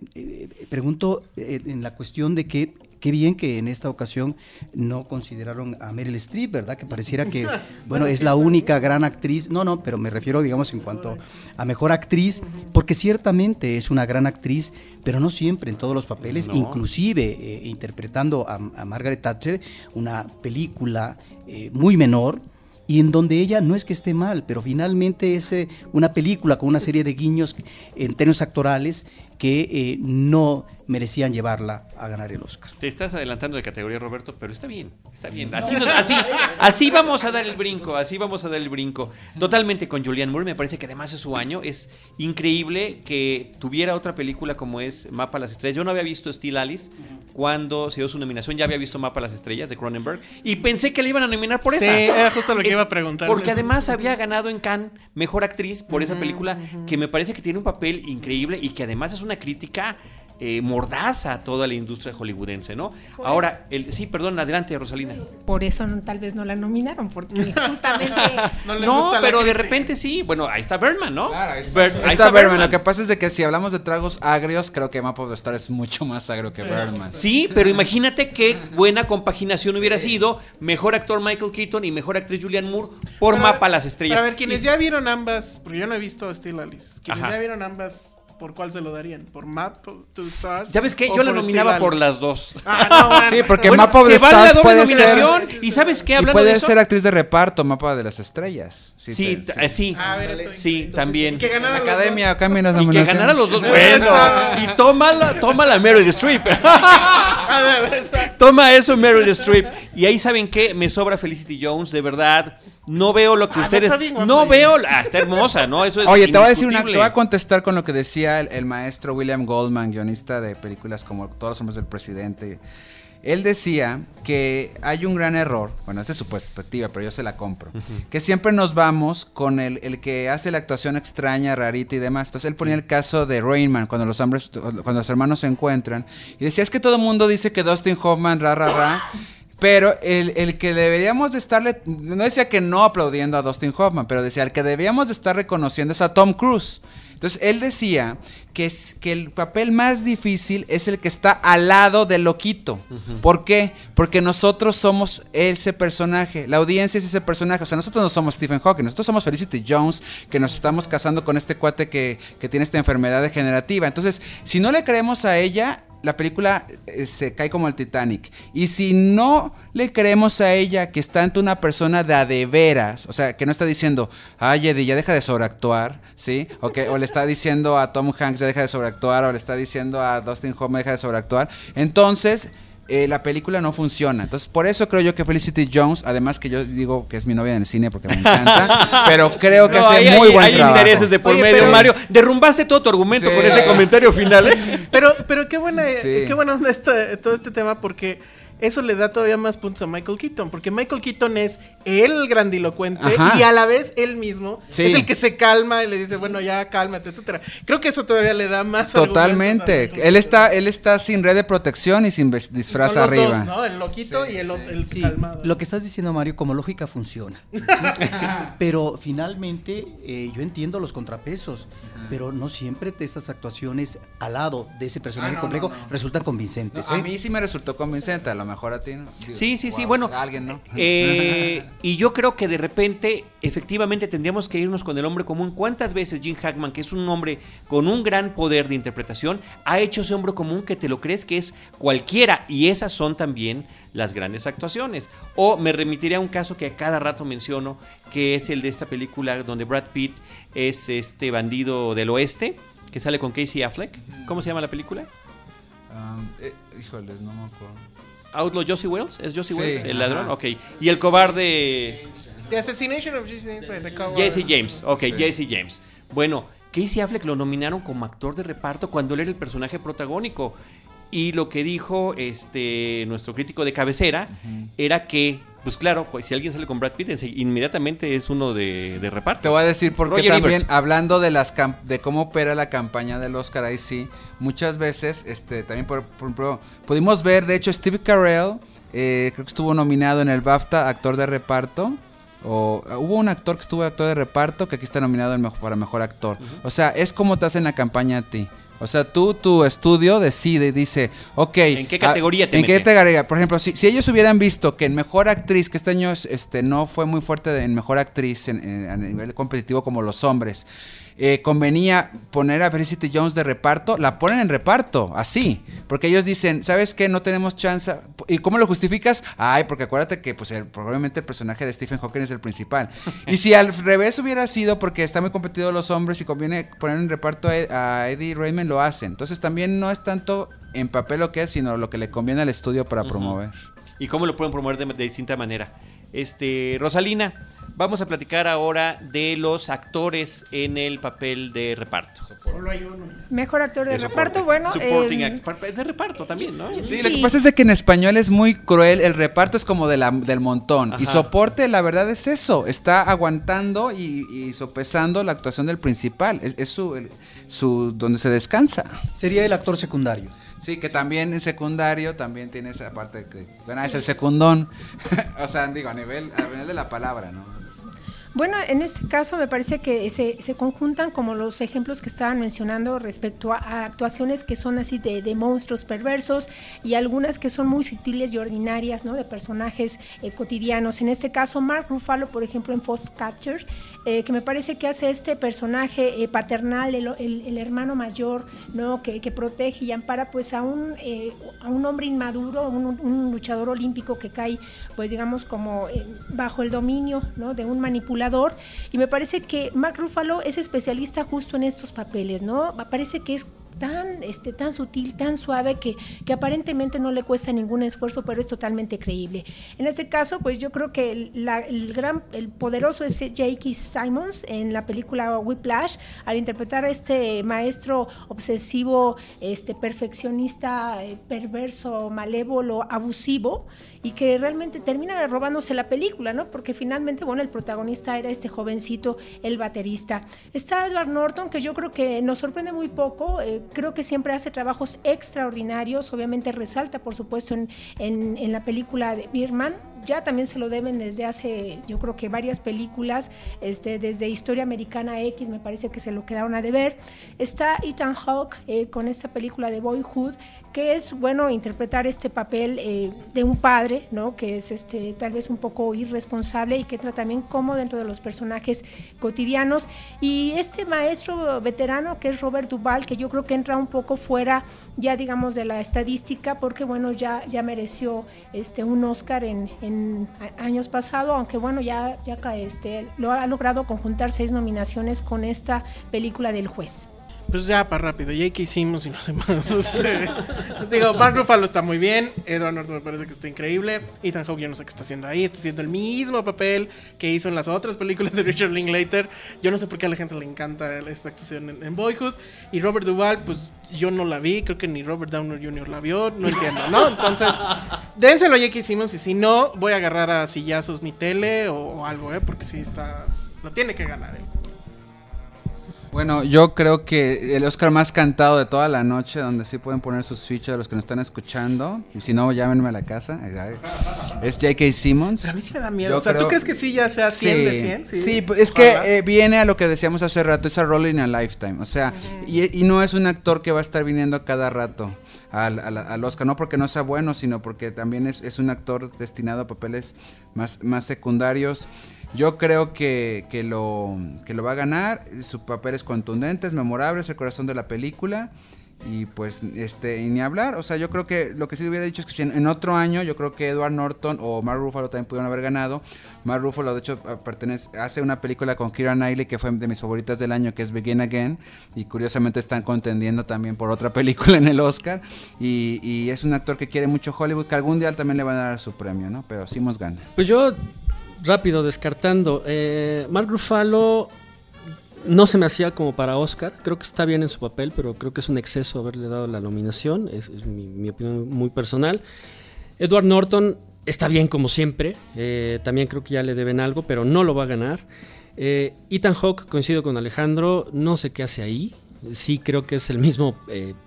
pregunto en la cuestión de que qué bien que en esta ocasión no consideraron a Meryl Streep, ¿verdad? Que pareciera que, bueno, es la única gran actriz. No, no, pero me refiero, digamos, en cuanto a mejor actriz, porque ciertamente es una gran actriz, pero no siempre en todos los papeles, No. inclusive eh, interpretando a, a Margaret Thatcher, una película eh, muy menor y en donde ella no es que esté mal, pero finalmente es eh, una película con una serie de guiños en términos actorales que eh, no merecían llevarla a ganar el Oscar. Te estás adelantando de categoría, Roberto, pero está bien, está bien. Así, nos- así, así vamos a dar el brinco, así vamos a dar el brinco. Totalmente con Julianne Moore, me parece que además es su año. Es increíble que tuviera otra película como es Mapa a las Estrellas. Yo no había visto Steel Alice cuando se dio su nominación, ya había visto Mapa a las Estrellas de Cronenberg y pensé que le iban a nominar por Sí, esa. era justo lo que Es- iba a preguntar. Porque además había ganado en Cannes Mejor Actriz por esa película que me parece que tiene un papel increíble y que además es una crítica eh, mordaza a toda la industria hollywoodense, ¿no? Ahora, el, sí, perdón, adelante, Rosalina. Por eso no- tal vez no la nominaron, porque <laughs> justamente No les No, gusta pero de repente sí. Bueno, ahí está Berman, ¿no? Claro, ahí está, Ber- Ahí está Bergman. Bergman. Lo que pasa es de que si hablamos de tragos agrios, creo que Map of the Star es mucho más agrio que Bergman. Sí, pero imagínate qué buena compaginación hubiera sido mejor actor Michael Keaton y mejor actriz Julianne Moore por Pero- Mapa a las Estrellas. A ver, quienes Y- ya vieron ambas, porque yo no he visto Steel Alice. Quienes Ajá. ya vieron ambas, ¿por cuál se lo darían? ¿Por Map to Stars? ¿Sabes qué? Yo la nominaba por las dos. Ah, no, bueno. Sí, porque Bueno, Map of the se vale la Stars doble puede nominación. ser. ¿Y sabes qué? Y Hablando de puede eso, ser actriz de reparto, Mapa de las Estrellas. Sí, te- t- eh, sí. Ah, a ver, Sí, entonces, también. y que La ganara los academia Y que ganara los dos. <laughs> Bueno, y toma la, toma la Meryl Streep. <laughs> toma eso, Meryl Streep. Y ahí saben qué, me sobra Felicity Jones, de verdad. No veo lo que Ah, no, ustedes. está bien guapa No veo. Ah, está hermosa, ¿no? Eso es. Oye, te voy a decir una, te voy a contestar con lo que decía el, el maestro William Goldman, guionista de películas como Todos los hombres del presidente. Él decía que hay un gran error, bueno, esa es su perspectiva, pero yo se la compro, que siempre nos vamos con el, el que hace la actuación extraña, rarita y demás. Entonces él ponía el caso de Rain Man, cuando los hombres, cuando los hermanos se encuentran, y decía, es que todo el mundo dice que Dustin Hoffman, ra, ra, ra, pero el, el que deberíamos de estarle, no decía que no aplaudiendo a Dustin Hoffman, pero decía, el que deberíamos de estar reconociendo es a Tom Cruise. Entonces él decía que, es, que el papel más difícil es el que está al lado del loquito. ¿Por qué? Porque nosotros somos ese personaje, la audiencia es ese personaje. O sea, nosotros no somos Stephen Hawking, nosotros somos Felicity Jones, que nos estamos casando con este cuate que, que tiene esta enfermedad degenerativa. Entonces, si no le creemos a ella, la película eh, se cae como el Titanic. Y si no le creemos a ella que está ante una persona de a de veras, o sea, que no está diciendo, ay, Eddie, ya deja de sobreactuar, ¿sí? O, que, o le está diciendo a Tom Hanks, ya deja de sobreactuar, o le está diciendo a Dustin Hoffman, deja de sobreactuar. Entonces, eh, la película no funciona. Entonces, por eso creo yo que Felicity Jones, además que yo digo que es mi novia en el cine porque me encanta, <laughs> pero creo que No, hace muy hay, buen hay trabajo. intereses de por Oye, medio, pero- Mario. Derrumbaste todo tu argumento Sí. con ese comentario final, ¿eh? Pero, pero qué buena, Sí. qué buena onda esta- todo este tema porque eso le da todavía más puntos a Michael Keaton. Porque Michael Keaton es el grandilocuente Ajá. y a la vez él mismo Sí. es el que se calma y le dice, bueno, ya cálmate, etcétera. Creo que eso todavía le da más Totalmente. Él está, él está sin red de protección y sin disfraz Son los arriba. dos, ¿no? El loquito y el, el Sí, calmado. lo que estás diciendo, Mario, como lógica funciona. ¿sí? <laughs> pero finalmente eh, yo entiendo los contrapesos, pero no siempre de estas actuaciones al lado de ese personaje Ah, no, complejo no, no. resultan convincentes. A ¿eh? mí sí me resultó convincente, a lo mejor a ti no. Digo, Sí, sí, sí, bueno. a Alguien no. Eh, y yo creo que de repente, efectivamente, tendríamos que irnos con el hombre común. ¿Cuántas veces Jim Hackman, que es un hombre con un gran poder de interpretación, ha hecho ese hombre común que te lo crees que es cualquiera? Y esas son también las grandes actuaciones. O me remitiría a un caso que a cada rato menciono, que es el de esta película donde Brad Pitt es este bandido del oeste, que sale con Casey Affleck. ¿Cómo se llama la película? Um, eh, híjoles, no me acuerdo. Outlaw Josie Wells. ¿Es Josie Sí, Wells el ajá. ladrón? Ok. Y el cobarde... The Assassination of Jesse James by the Coward. Jesse James, ok, Sí. Jesse James. Bueno, Casey Affleck lo nominaron como actor de reparto cuando él era el personaje protagónico. Y lo que dijo este nuestro crítico de cabecera era que, pues claro, pues, si alguien sale con Brad Pitt, inmediatamente es uno de, de reparto. Te voy a decir porque Roger también Ebert. hablando de las de cómo opera la campaña del Oscar ahí sí, muchas veces este también por, ejemplo pudimos ver de hecho Steve Carell eh, creo que estuvo nominado en el BAFTA actor de reparto o hubo un actor que estuvo actor de reparto que aquí está nominado para mejor actor. O sea, es como te hacen la campaña a ti. O sea, tú, tu estudio decide y dice, ok. ¿En qué categoría te ¿En qué categoría? Por ejemplo, si, si ellos hubieran visto que en Mejor Actriz, que este año es- este, no fue muy fuerte en Mejor Actriz en- en- a nivel competitivo como los hombres, eh, convenía poner a Felicity Jones de reparto, la ponen en reparto, así. Porque ellos dicen, ¿sabes qué? No tenemos chance. ¿Y cómo lo justificas? Ay, porque acuérdate que pues el- probablemente el personaje de Stephen Hawking es el principal. <laughs> y si al revés hubiera sido porque está muy competido los hombres y conviene poner en reparto a, Ed- a Eddie Redmayne, lo hacen. Entonces también no es tanto en papel lo que es, sino lo que le conviene al estudio para promover. y cómo lo pueden promover de, de distinta manera. Este, Rosalina, vamos a platicar ahora de los actores en el papel de reparto. Solo hay uno. Mejor actor de, De reparto, bueno. Supporting eh, Es de reparto también, ¿no? Sí, Sí. lo que pasa es de que en español es muy cruel, el reparto es como de la, del montón. Y soporte, la verdad es eso, está aguantando y, y sopesando la actuación del principal. Es, es su, el- su donde se descansa. Sería el actor secundario. Sí, que también en secundario también tiene esa parte que, bueno, es el secundón. <laughs> o sea, digo, a nivel, a nivel de la palabra, ¿no? Bueno, en este caso me parece que se, se conjuntan como los ejemplos que estaban mencionando respecto a, a actuaciones que son así de, de monstruos perversos y algunas que son muy sutiles y ordinarias, ¿no? De personajes eh, cotidianos. En este caso, Mark Ruffalo, por ejemplo, en Foxcatcher, eh, que me parece que hace este personaje eh, paternal, el, el- el hermano mayor, ¿no? Que, que protege y ampara pues a un, eh, a un hombre inmaduro, un, un luchador olímpico que cae, pues digamos, como eh, bajo el dominio, ¿no? De un manipulador. Y me parece que Mark Ruffalo es especialista justo en estos papeles, ¿no? Parece que es tan, este, tan sutil, tan suave que, aparentemente no le cuesta ningún esfuerzo, pero es totalmente creíble. En este caso, pues yo creo que el gran, el poderoso es J.K. Simons en la película Whiplash, al interpretar a este maestro obsesivo, este perfeccionista, eh, perverso, malévolo, abusivo, y que realmente termina robándose la película, ¿no? Porque finalmente, bueno, el protagonista era este jovencito, el baterista. Está Edward Norton, que yo creo que nos sorprende muy poco, eh, creo que siempre hace trabajos extraordinarios, obviamente resalta, por supuesto, en, en- en la película de Birman, ya también se lo deben desde hace, yo creo que varias películas, este, desde Historia Americana X, me parece que se lo quedaron a deber. Está Ethan Hawke eh, con esta película de Boyhood, que es bueno interpretar este papel eh, de un padre, ¿no? Que es este tal vez un poco irresponsable y que entra también como dentro de los personajes cotidianos. Y este maestro veterano que es Robert Duvall, que yo creo que entra un poco fuera ya digamos de la estadística, porque bueno, ya, ya mereció este un Oscar en, años pasados, aunque bueno, ya, ya este, lo ha logrado conjuntar seis nominaciones con esta película del juez. Pues ya, para rápido, J.K. Simmons y los demás. <laughs> Este, digo, Mark Ruffalo está muy bien. Edward Norton me parece que está increíble. Ethan Hawke yo no sé qué está haciendo ahí. Está haciendo el mismo papel que hizo en las otras películas de Richard Linklater. Yo no sé por qué a la gente le encanta esta actuación en, Boyhood. Y Robert Duvall, pues yo no la vi. Creo que ni Robert Downey Jr. la vio. No entiendo, ¿no? Entonces, dénselo a J.K. Simmons. Y si no, voy a agarrar a sillazos mi tele o algo, ¿eh? Porque sí está... Lo tiene que ganar él. Bueno, yo creo que el Oscar más cantado de toda la noche, donde sí pueden poner sus fichas los que nos están escuchando, y si no, llámenme a la casa, es J.K. Simmons. Pero a mí sí me da miedo. Yo o sea, ¿tú creo- crees que sí ya sea 100 de 100? Sí, pues es que eh, viene a lo que decíamos hace rato, es a role in a lifetime. O sea, y, y no es un actor que va a estar viniendo a cada rato al, al- al Oscar, no porque no sea bueno, sino porque también es, es un actor destinado a papeles más, más secundarios. Yo creo que, que lo, que lo va a ganar. Su papel es contundente, es memorable, es el corazón de la película. Y pues, este, y ni hablar. O sea, yo creo que lo que sí hubiera dicho es que si en, otro año, yo creo que Edward Norton o Mark Ruffalo también pudieron haber ganado. Mark Ruffalo, de hecho, pertenece, hace una película con Kira Knightley que fue de mis favoritas del año, que es Begin Again. Y curiosamente están contendiendo también por otra <laughs> película en el Oscar. Y, y es un actor que quiere mucho Hollywood, que algún día también le van a dar su premio, ¿no? Pero Simons gana. Pues yo, rápido, descartando. Eh, Mark Ruffalo no se me hacía como para Oscar. Creo que está bien en su papel, pero creo que es un exceso haberle dado la nominación. Es, mi, opinión muy personal. Edward Norton está bien como siempre. eh, también creo que ya le deben algo, pero no lo va a ganar. Eh, Ethan Hawke, coincido con Alejandro, no sé qué hace ahí. Sí creo que es el mismo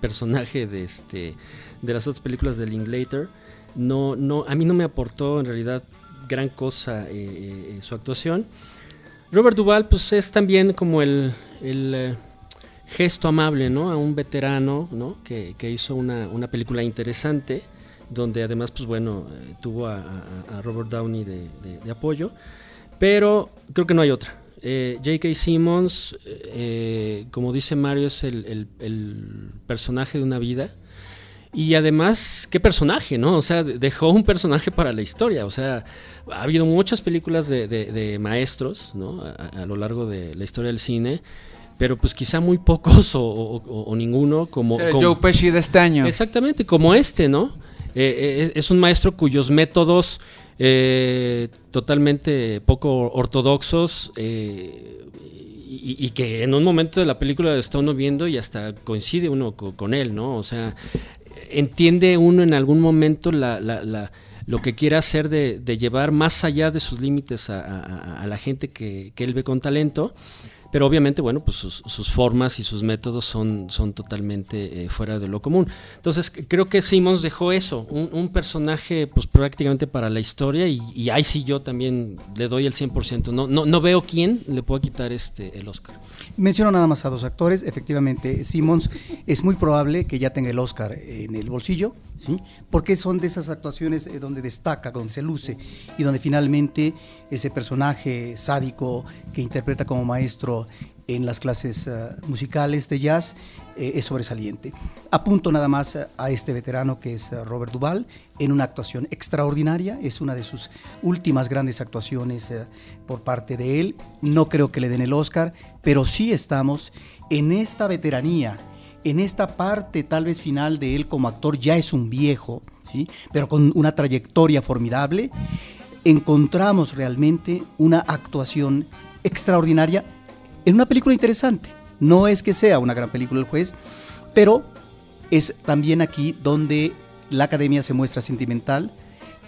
personaje de, este, de las otras películas de Linklater. No, no, a mí no me aportó en realidad gran cosa eh, eh, su actuación. Robert Duvall, pues es también como el, el, eh, gesto amable, ¿no? A un veterano, ¿no? Que, que hizo una, una película interesante, donde además, pues bueno, eh, tuvo a, Robert Downey de, apoyo, pero creo que no hay otra. Eh, J.K. Simmons, eh, como dice Mario, es el- el personaje de una vida. Y además, qué personaje, ¿no? O sea, dejó un personaje para la historia. O sea, ha habido muchas películas de, de- de maestros, ¿no? A, a lo largo de la historia del cine, pero pues quizá muy pocos <laughs> o, o- o- o ninguno como... Como- Joe Pesci de este año. Exactamente, como este, ¿no? Eh, eh, es un maestro cuyos métodos eh, totalmente poco ortodoxos eh, y, y que en un momento de la película está uno viendo y hasta coincide uno co- con, él, ¿no? O sea, entiende uno en algún momento la, la- la- lo que quiere hacer de, de llevar más allá de sus límites a, la gente que, él ve con talento. Pero obviamente, bueno, pues sus, formas y sus métodos son, totalmente eh, fuera de lo común. Entonces, creo que Simmons dejó eso, un, personaje pues prácticamente para la historia y, y ahí sí yo también le doy el 100%. No, no, no veo quién le pueda quitar este el Oscar. Menciono nada más a dos actores. Efectivamente, Simmons es muy probable que ya tenga el Oscar en el bolsillo, ¿sí? Porque son de esas actuaciones eh, donde destaca, donde se luce y donde finalmente ese personaje sádico que interpreta como maestro en las clases eh, musicales de jazz eh, es sobresaliente. Apunto nada más a este veterano que es eh, Robert Duvall en una actuación extraordinaria, es una de sus últimas grandes actuaciones por parte de él. No creo que le den el Oscar, pero sí estamos en esta veteranía, en esta parte tal vez final de él como actor, ya es un viejo, ¿sí? pero con una trayectoria formidable, encontramos realmente una actuación extraordinaria en una película interesante. No es que sea una gran película el juez, pero es también aquí donde la academia se muestra sentimental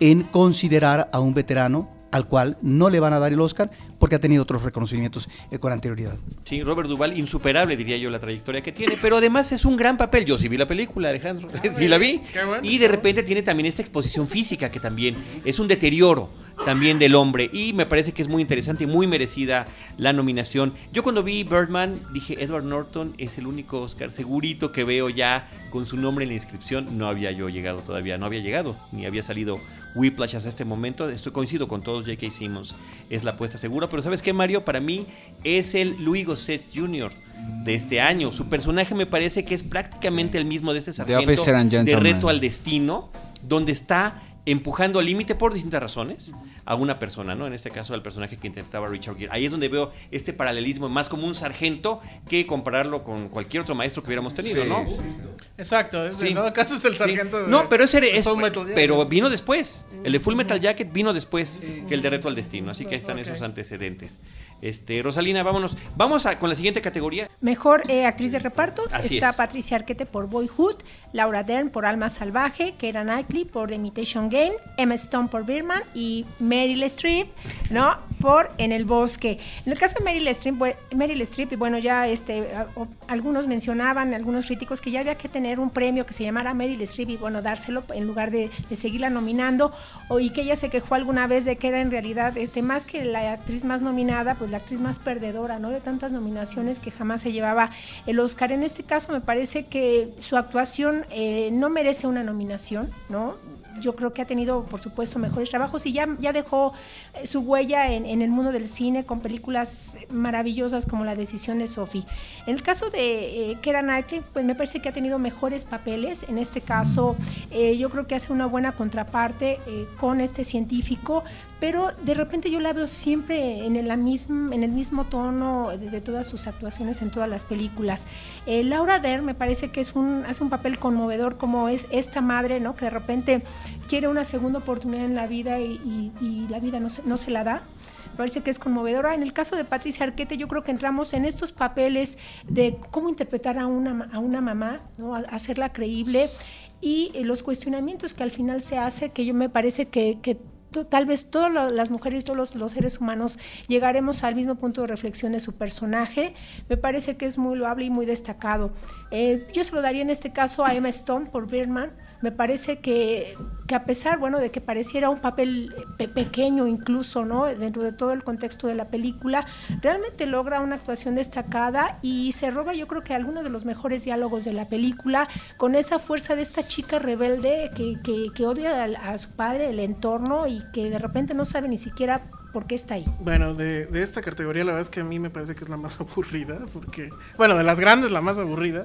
en considerar a un veterano al cual no le van a dar el Oscar porque ha tenido otros reconocimientos eh, con anterioridad. Sí, Robert Duvall, insuperable diría yo la trayectoria que tiene, pero además es un gran papel. Yo sí vi la película, Alejandro, <laughs> sí la vi. Qué bueno, y de repente tiene también esta exposición física que también es un deterioro también del hombre y me parece que es muy interesante y muy merecida la nominación. Yo cuando vi Birdman dije, Edward Norton es el único Oscar segurito que veo ya con su nombre en la inscripción. No había yo llegado todavía, no había llegado, ni había salido Whiplash hasta este momento. Estoy coincido con todos, J.K. Simmons es la apuesta segura, pero ¿sabes qué, Mario? Para mí es el Louis Gossett Jr. de este año. Su personaje me parece que es prácticamente el mismo de este sargento de reto al destino, donde está empujando al límite por distintas razones a una persona, ¿no? En este caso al personaje que interpretaba Richard Gere. Ahí es donde veo este paralelismo más como un sargento que compararlo con cualquier otro maestro que hubiéramos tenido, Sí, ¿no? sí, Exacto, es, Sí. en todo caso es el Sí. sargento de- No, pero ese es, Full Metal Jacket. pero vino después. El de Full Metal Jacket vino después que el de Reto al Destino, así que ahí están esos antecedentes. Este, Rosalina, vámonos. Vamos a, con la siguiente categoría. Mejor eh, actriz de repartos Así está es. Patricia Arquette por Boyhood, Laura Dern por Alma Salvaje, Keira Knightley por The Imitation Game, Emma Stone por Birdman y Meryl Streep, ¿no? Por En el Bosque. En el caso de Meryl Streep, Meryl Streep y bueno, ya este, algunos mencionaban, algunos críticos, que ya había que tener un premio que se llamara Meryl Streep y bueno, dárselo en lugar de, de seguirla nominando, o, y que ella se quejó alguna vez de que era en realidad, este, más que la actriz más nominada, pues la actriz más perdedora, ¿no? De tantas nominaciones que jamás se llevaba el Oscar. En este caso me parece que su actuación eh, no merece una nominación, ¿no? Yo creo que ha tenido, por supuesto, mejores trabajos y ya, ya dejó eh, su huella en, el mundo del cine con películas maravillosas como La decisión de Sophie. En el caso de eh, Keira Knightley, pues me parece que ha tenido mejores papeles. En este caso, eh, yo creo que hace una buena contraparte con este científico, pero de repente yo la veo siempre en en el mismo tono de, de todas sus actuaciones en todas las películas. Eh, Laura Dern me parece que es un, hace un papel conmovedor como es esta madre, ¿no? Que de repente quiere una segunda oportunidad en la vida y, y- y la vida no se, no se la da. parece que es conmovedora. En el caso de Patricia Arquette, yo creo que entramos en estos papeles de cómo interpretar a una, a una mamá, ¿no? hacerla creíble y eh, los cuestionamientos que al final se hace, que yo me parece que, que tal vez todas las mujeres, todos los, seres humanos llegaremos al mismo punto de reflexión de su personaje. Me parece que es muy loable y muy destacado. Eh, yo se lo daría en este caso a Emma Stone por Birdman me parece que, que, a pesar, bueno, de que pareciera un papel pequeño incluso, ¿no? Dentro de todo el contexto de la película, realmente logra una actuación destacada y se roba yo creo que algunos de los mejores diálogos de la película con esa fuerza de esta chica rebelde que, que, odia a, su padre, el entorno y que de repente no sabe ni siquiera ¿Por qué está ahí? Bueno, de, de, esta categoría la verdad es que a mí me parece que es la más <laughs> aburrida, porque, bueno, de las grandes la más aburrida,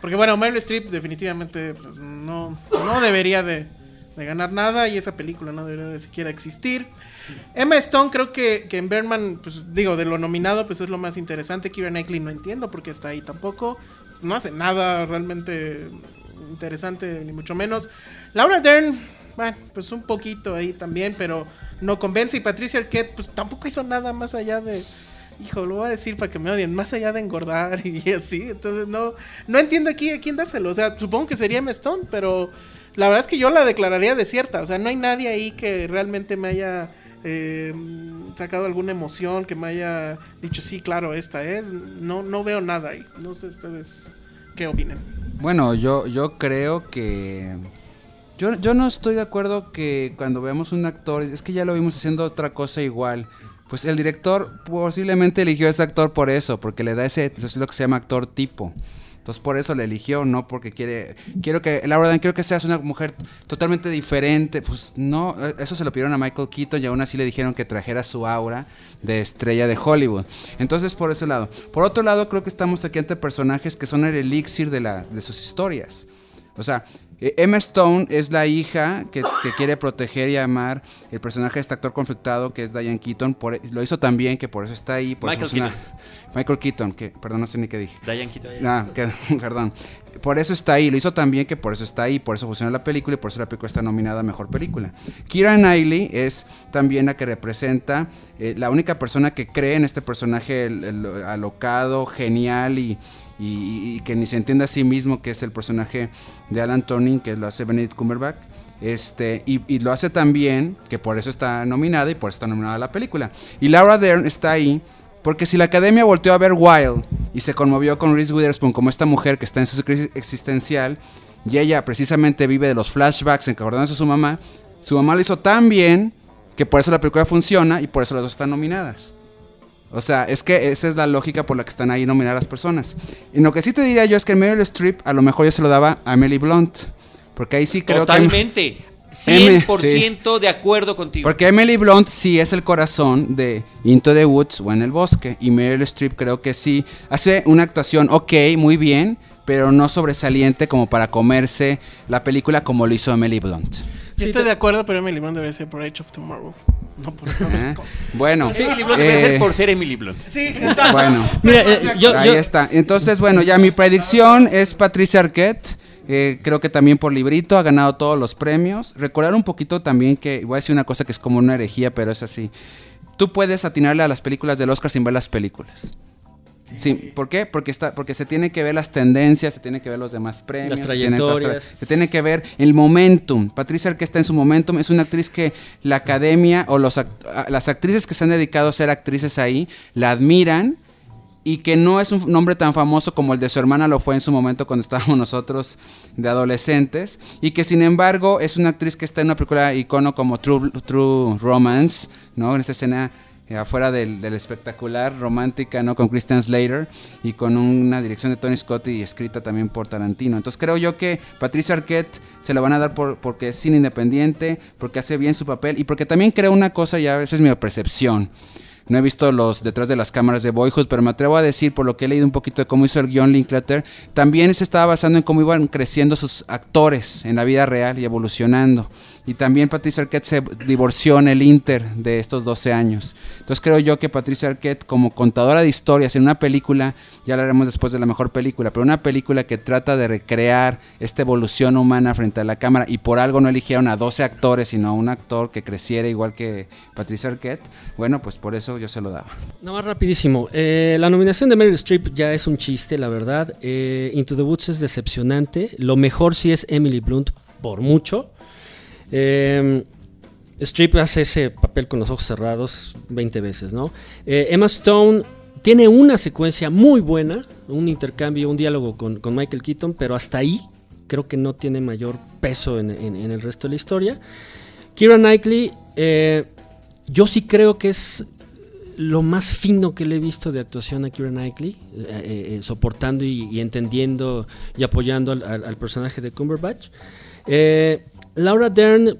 porque bueno, Meryl Streep definitivamente pues, no, no debería de, ganar nada y esa película no debería de siquiera existir. Emma Stone creo que, que en Berman, pues digo, de lo nominado pues es lo más interesante. Kira Knightley no entiendo porque está ahí tampoco. No hace nada realmente interesante, ni mucho menos. Laura Dern, bueno, pues un poquito ahí también, pero no convence. Y Patricia Arquette, pues tampoco hizo nada más allá de hijo, lo voy a decir para que me odien, más allá de engordar <laughs> y así. Entonces no, no entiendo aquí a quién dárselo. O sea, supongo que sería M. Pero la verdad es que yo la declararía desierta. O sea, no hay nadie ahí que realmente me haya eh, sacado alguna emoción, que me haya dicho, sí, claro, esta es. No, no veo nada ahí. No sé ustedes qué opinan. Bueno, yo, yo creo que... Yo, yo no estoy de acuerdo que cuando vemos un actor, es que ya lo vimos haciendo otra cosa igual pues el director posiblemente eligió a ese actor por eso, porque le da ese, es lo que se llama actor tipo. Entonces por eso le eligió, no porque quiere, quiero que, la verdad, quiero que seas una mujer totalmente diferente. Pues no, eso se lo pidieron a Michael Keaton y aún así le dijeron que trajera su aura de estrella de Hollywood. Entonces por ese lado. Por otro lado, creo que estamos aquí ante personajes que son el elixir de, la, de sus historias. O sea, Emma Stone es la hija que, quiere proteger y amar el personaje de este actor conflictado que es Diane Keaton. Por, lo hizo también, que por eso está ahí. Michael Keaton. Michael Keaton, que perdón, no sé ni qué dije. Diane Keaton. Ah, <laughs> perdón. Por eso está ahí. Lo hizo también, que por eso está ahí. Por eso funciona la película y por eso la película está nominada a Mejor Película. Kira Knightley es también la que representa, eh, la única persona que cree en este personaje alocado, genial y y, que ni se entiende a sí mismo que es el personaje de Alan Turning, que lo hace Benedict Cumberbatch. Este, y, lo hace tan bien que por eso está nominada y por eso está nominada la película. Y Laura Dern está ahí porque si la academia volteó a ver Wild y se conmovió con Reese Witherspoon como esta mujer que está en su crisis existencial y ella precisamente vive de los flashbacks en acordándose a su mamá, su mamá lo hizo tan bien que por eso la película funciona y por eso las dos están nominadas. O sea, es que esa es la lógica por la que están ahí nominadas las personas. Y lo que sí te diría yo es que Meryl Streep a lo mejor yo se lo daba a Emily Blunt. Porque ahí sí creo que... Totalmente. 100% de acuerdo contigo. Porque Emily Blunt sí es el corazón de Into the Woods o En el Bosque. Y Meryl Streep creo que sí hace una actuación ok, muy bien, pero no sobresaliente como para comerse la película como lo hizo Emily Blunt. Yo estoy de acuerdo, pero Emily Blunt debe ser por Age of Tomorrow. No por eso. ¿Eh? Bueno. Sí, Emily Blunt debe ser eh, por ser Emily Blunt. Sí, <laughs> exacto. Bueno. Mira, eh, yo, ahí está. Entonces, bueno, ya mi predicción es Patricia Arquette. creo que también por librito ha ganado todos los premios. Recordar un poquito también que, voy a decir una cosa que es como una herejía, pero es así. Tú puedes atinarle a las películas del Oscar sin ver las películas. Sí, ¿por qué? Porque está, porque se tiene que ver las tendencias, se tiene que ver los demás premios, las trayectorias. Se tiene, que ver el momentum. Patricia que está en su momentum es una actriz que la academia o los, las actrices que se han dedicado a ser actrices ahí la admiran y que no es un nombre tan famoso como el de su hermana lo fue en su momento cuando estábamos <laughs> nosotros de adolescentes y que sin embargo es una actriz que está en una película icono como True, True Romance, ¿no? En esa escena afuera del, espectacular, romántica, ¿no? Con Christian Slater y con una dirección de Tony Scott y escrita también por Tarantino. Entonces creo yo que Patricia Arquette se lo van a dar por, porque es cine independiente, porque hace bien su papel y porque también creo una cosa, ya a veces es mi percepción. No he visto los detrás de las cámaras de Boyhood, pero me atrevo a decir, por lo que he leído un poquito de cómo hizo el guion Linklater, también se estaba basando en cómo iban creciendo sus actores en la vida real y evolucionando y también Patricia Arquette se divorció en el Inter de estos 12 años. Entonces creo yo que Patricia Arquette como contadora de historias en una película, ya hablaremos después de la mejor película, pero una película que trata de recrear esta evolución humana frente a la cámara y por algo no eligieron a 12 actores, sino a un actor que creciera igual que Patricia Arquette, bueno, pues por eso yo se lo daba. No, más rapidísimo. Eh, la nominación de Meryl Streep ya es un chiste, la verdad. Eh, Into the Woods es decepcionante. Lo mejor sí es Emily Blunt, por mucho. Eh, Streep hace ese papel con los ojos cerrados 20 veces, ¿no? Eh, Emma Stone tiene una secuencia muy buena, un intercambio, un diálogo con, con Michael Keaton, pero hasta ahí creo que no tiene mayor peso en, en- el resto de la historia. Kira Knightley, eh, yo sí creo que es lo más fino que le he visto de actuación a Kira Knightley, eh, soportando y, entendiendo y apoyando al, al- al personaje de Cumberbatch. Eh, Laura Dern,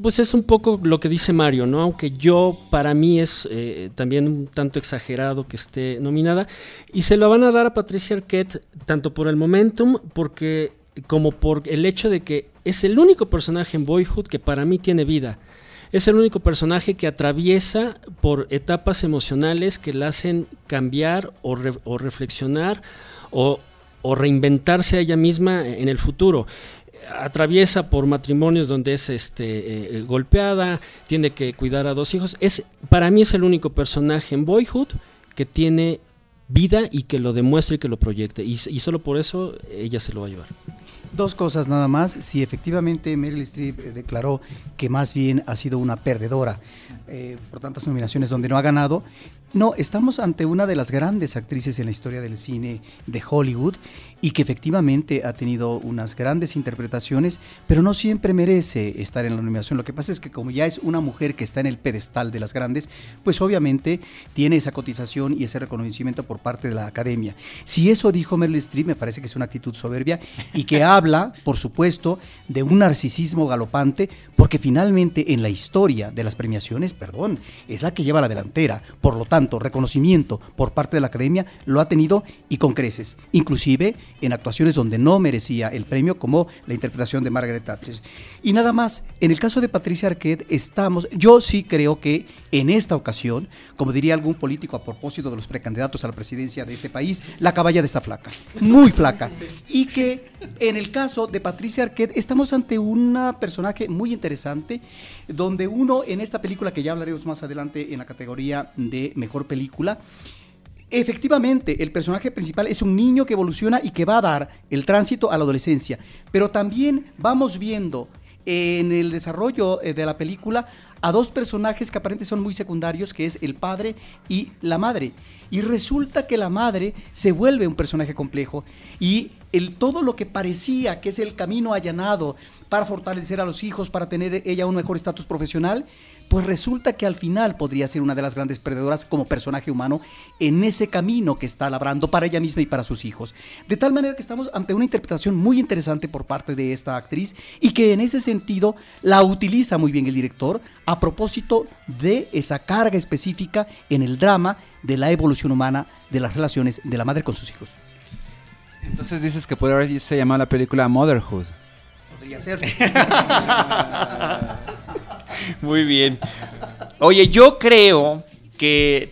pues es un poco lo que dice Mario, ¿no? Aunque yo, para mí, es eh, también un tanto exagerado que esté nominada. Y se lo van a dar a Patricia Arquette, tanto por el momentum, porque como por el hecho de que es el único personaje en Boyhood que para mí tiene vida. Es el único personaje que atraviesa por etapas emocionales que la hacen cambiar o, re- o reflexionar o, o reinventarse a ella misma en el futuro. Atraviesa por matrimonios donde es este, eh, golpeada, tiene que cuidar a dos hijos. Es, para mí es el único personaje en Boyhood que tiene vida y que lo demuestre y que lo proyecte. Y, solo por eso ella se lo va a llevar. Dos cosas nada más. Si efectivamente Meryl Streep eh, declaró que más bien ha sido una perdedora eh, por tantas nominaciones donde no ha ganado, no, estamos ante una de las grandes actrices en la historia del cine de Hollywood y que efectivamente ha tenido unas grandes interpretaciones, pero no siempre merece estar en la nominación. Lo que pasa es que como ya es una mujer que está en el pedestal de las grandes, pues obviamente tiene esa cotización y ese reconocimiento por parte de la academia. Si eso dijo Meryl Streep, me parece que es una actitud soberbia y que <laughs> habla, por supuesto, de un narcisismo galopante, porque finalmente en la historia de las premiaciones, perdón, es la que lleva la delantera. Por lo tanto, reconocimiento por parte de la academia lo ha tenido y con creces, inclusive en actuaciones donde no merecía el premio, como la interpretación de Margaret Thatcher. Y nada más, en el caso de Patricia Arquette, estamos, yo sí creo que en esta ocasión, como diría algún político a propósito de los precandidatos a la presidencia de este país, la caballa de esta flaca, muy flaca. Y que en el caso de Patricia Arquette, estamos ante una personaje muy interesante, donde uno en esta película, que ya hablaremos más adelante en la categoría de mejor película, Efectivamente, el personaje principal es un niño que evoluciona y que va a dar el tránsito a la adolescencia, pero también vamos viendo en el desarrollo eh, de la película a dos personajes que aparentemente son muy secundarios, que es el padre y la madre. Y resulta que la madre se vuelve un personaje complejo y el, todo lo que parecía que es el camino allanado para fortalecer a los hijos, para tener ella un mejor estatus profesional, pues resulta que al final podría ser una de las grandes perdedoras como personaje humano en ese camino que está labrando para ella misma y para sus hijos. De tal manera que estamos ante una interpretación muy interesante por parte de esta actriz y que en ese sentido la utiliza muy bien el director a propósito de esa carga específica en el drama de la evolución humana de las relaciones de la madre con sus hijos. Entonces dices que puede haberse llamado la película Motherhood. Podría ser. <laughs> Muy bien. Oye, yo creo que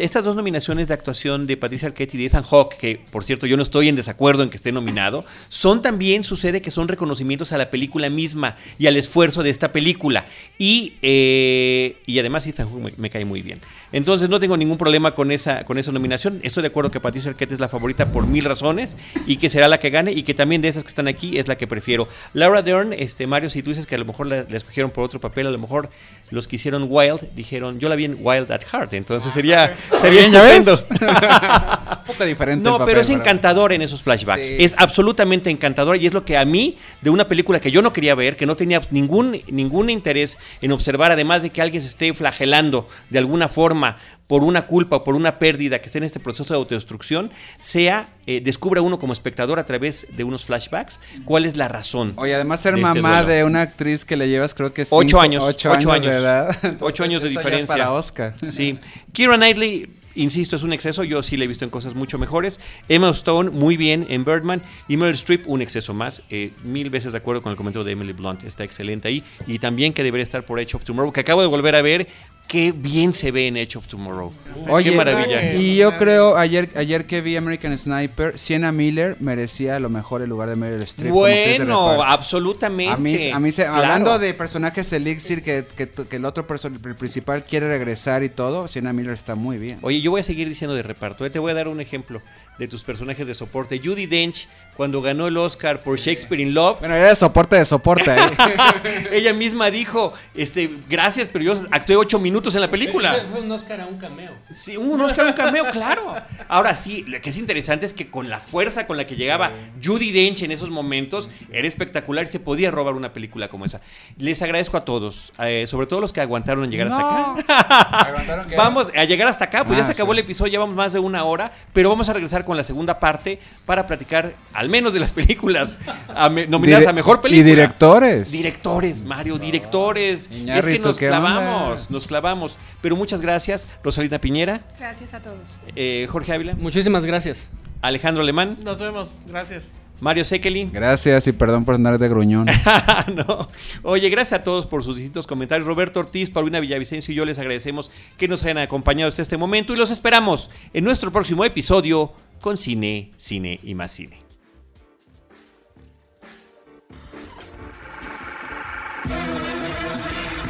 estas dos nominaciones de actuación de Patricia Arquette y de Ethan Hawke, que por cierto yo no estoy en desacuerdo en que esté nominado, son también, sucede que son reconocimientos a la película misma y al esfuerzo de esta película. Y, eh, y además Ethan Hawke me, me cae muy bien. Entonces no tengo ningún problema con esa, con esa nominación. Estoy de acuerdo que Patricia Arquette es la favorita por mil razones y que será la que gane y que también de esas que están aquí es la que prefiero. Laura Dern, este, Mario, si tú dices que a lo mejor la, la escogieron por otro papel, a lo mejor los que hicieron Wild dijeron, yo la vi en Wild at Heart, entonces sería, sería Bien, ¿ya ves? estupendo. <laughs> Un poco diferente. No, el pero es ¿verdad? encantador en esos flashbacks. Sí. Es absolutamente encantador y es lo que a mí, de una película que yo no quería ver, que no tenía ningún, ningún interés en observar, además de que alguien se esté flagelando de alguna forma por una culpa o por una pérdida que esté en este proceso de autodestrucción, sea, eh, descubra uno como espectador a través de unos flashbacks cuál es la razón. Oye, además ser de este mamá de una actriz que le llevas creo que Ocho cinco- años, ocho, ocho años, de edad. Ocho años de diferencia. para Oscar. Sí. Kira Knightley, insisto, es un exceso. Yo sí la he visto en cosas mucho mejores. Emma Stone, muy bien en Birdman. Y Meryl Streep, un exceso más. Eh, mil veces de acuerdo con el comentario de Emily Blunt. Está excelente ahí. Y también que debería estar por Edge of Tomorrow, que acabo de volver a ver. Qué bien se ve en Edge of Tomorrow. Oye, Qué maravilla. Y yo creo, ayer, ayer que vi American Sniper, Sienna Miller merecía a lo mejor el lugar de Meryl Streep. Bueno, absolutamente. A mí, a mí se- Claro. hablando de personajes elixir que, que, que el otro el principal quiere regresar y todo, Sienna Miller está muy bien. Oye, yo voy a seguir diciendo de reparto. ¿eh? Te voy a dar un ejemplo de tus personajes de soporte. Judy Dench, cuando ganó el Oscar por Shakespeare in Love, Bueno, era de soporte de soporte ahí. <laughs> ella misma dijo, este, gracias, pero yo actué ocho minutos en la película. Ese Fue un Oscar a un cameo. Sí, un Oscar, un cameo, claro. Ahora sí, lo que es interesante es que con la fuerza con la que llegaba Judy Dench en esos momentos, era espectacular y se podía robar una película como esa. Les agradezco a todos, eh, sobre todo los que aguantaron en llegar hasta acá. <laughs> Vamos a llegar hasta acá, pues ya Ah, se acabó el episodio, llevamos más de una hora, pero vamos a regresar con la segunda parte para platicar al menos de las películas a me- nominadas Dire- a mejor película. Y directores. Directores, Mario, directores. es que nos clavamos, nos clavamos. Pero muchas gracias, Rosalina Piñera, Gracias a todos. eh, Jorge Ávila, Muchísimas gracias. Alejandro Alemán, Nos vemos. Gracias. Mario Sekeli. Gracias y perdón por andar de gruñón. <laughs> no. Oye, gracias a todos por sus distintos comentarios. Roberto Ortiz, Paulina Villavicencio y yo les agradecemos que nos hayan acompañado hasta este momento y los esperamos en nuestro próximo episodio con Cine, Cine y más Cine.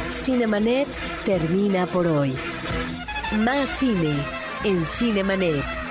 Cinemanet termina por hoy. Más cine en Cinemanet.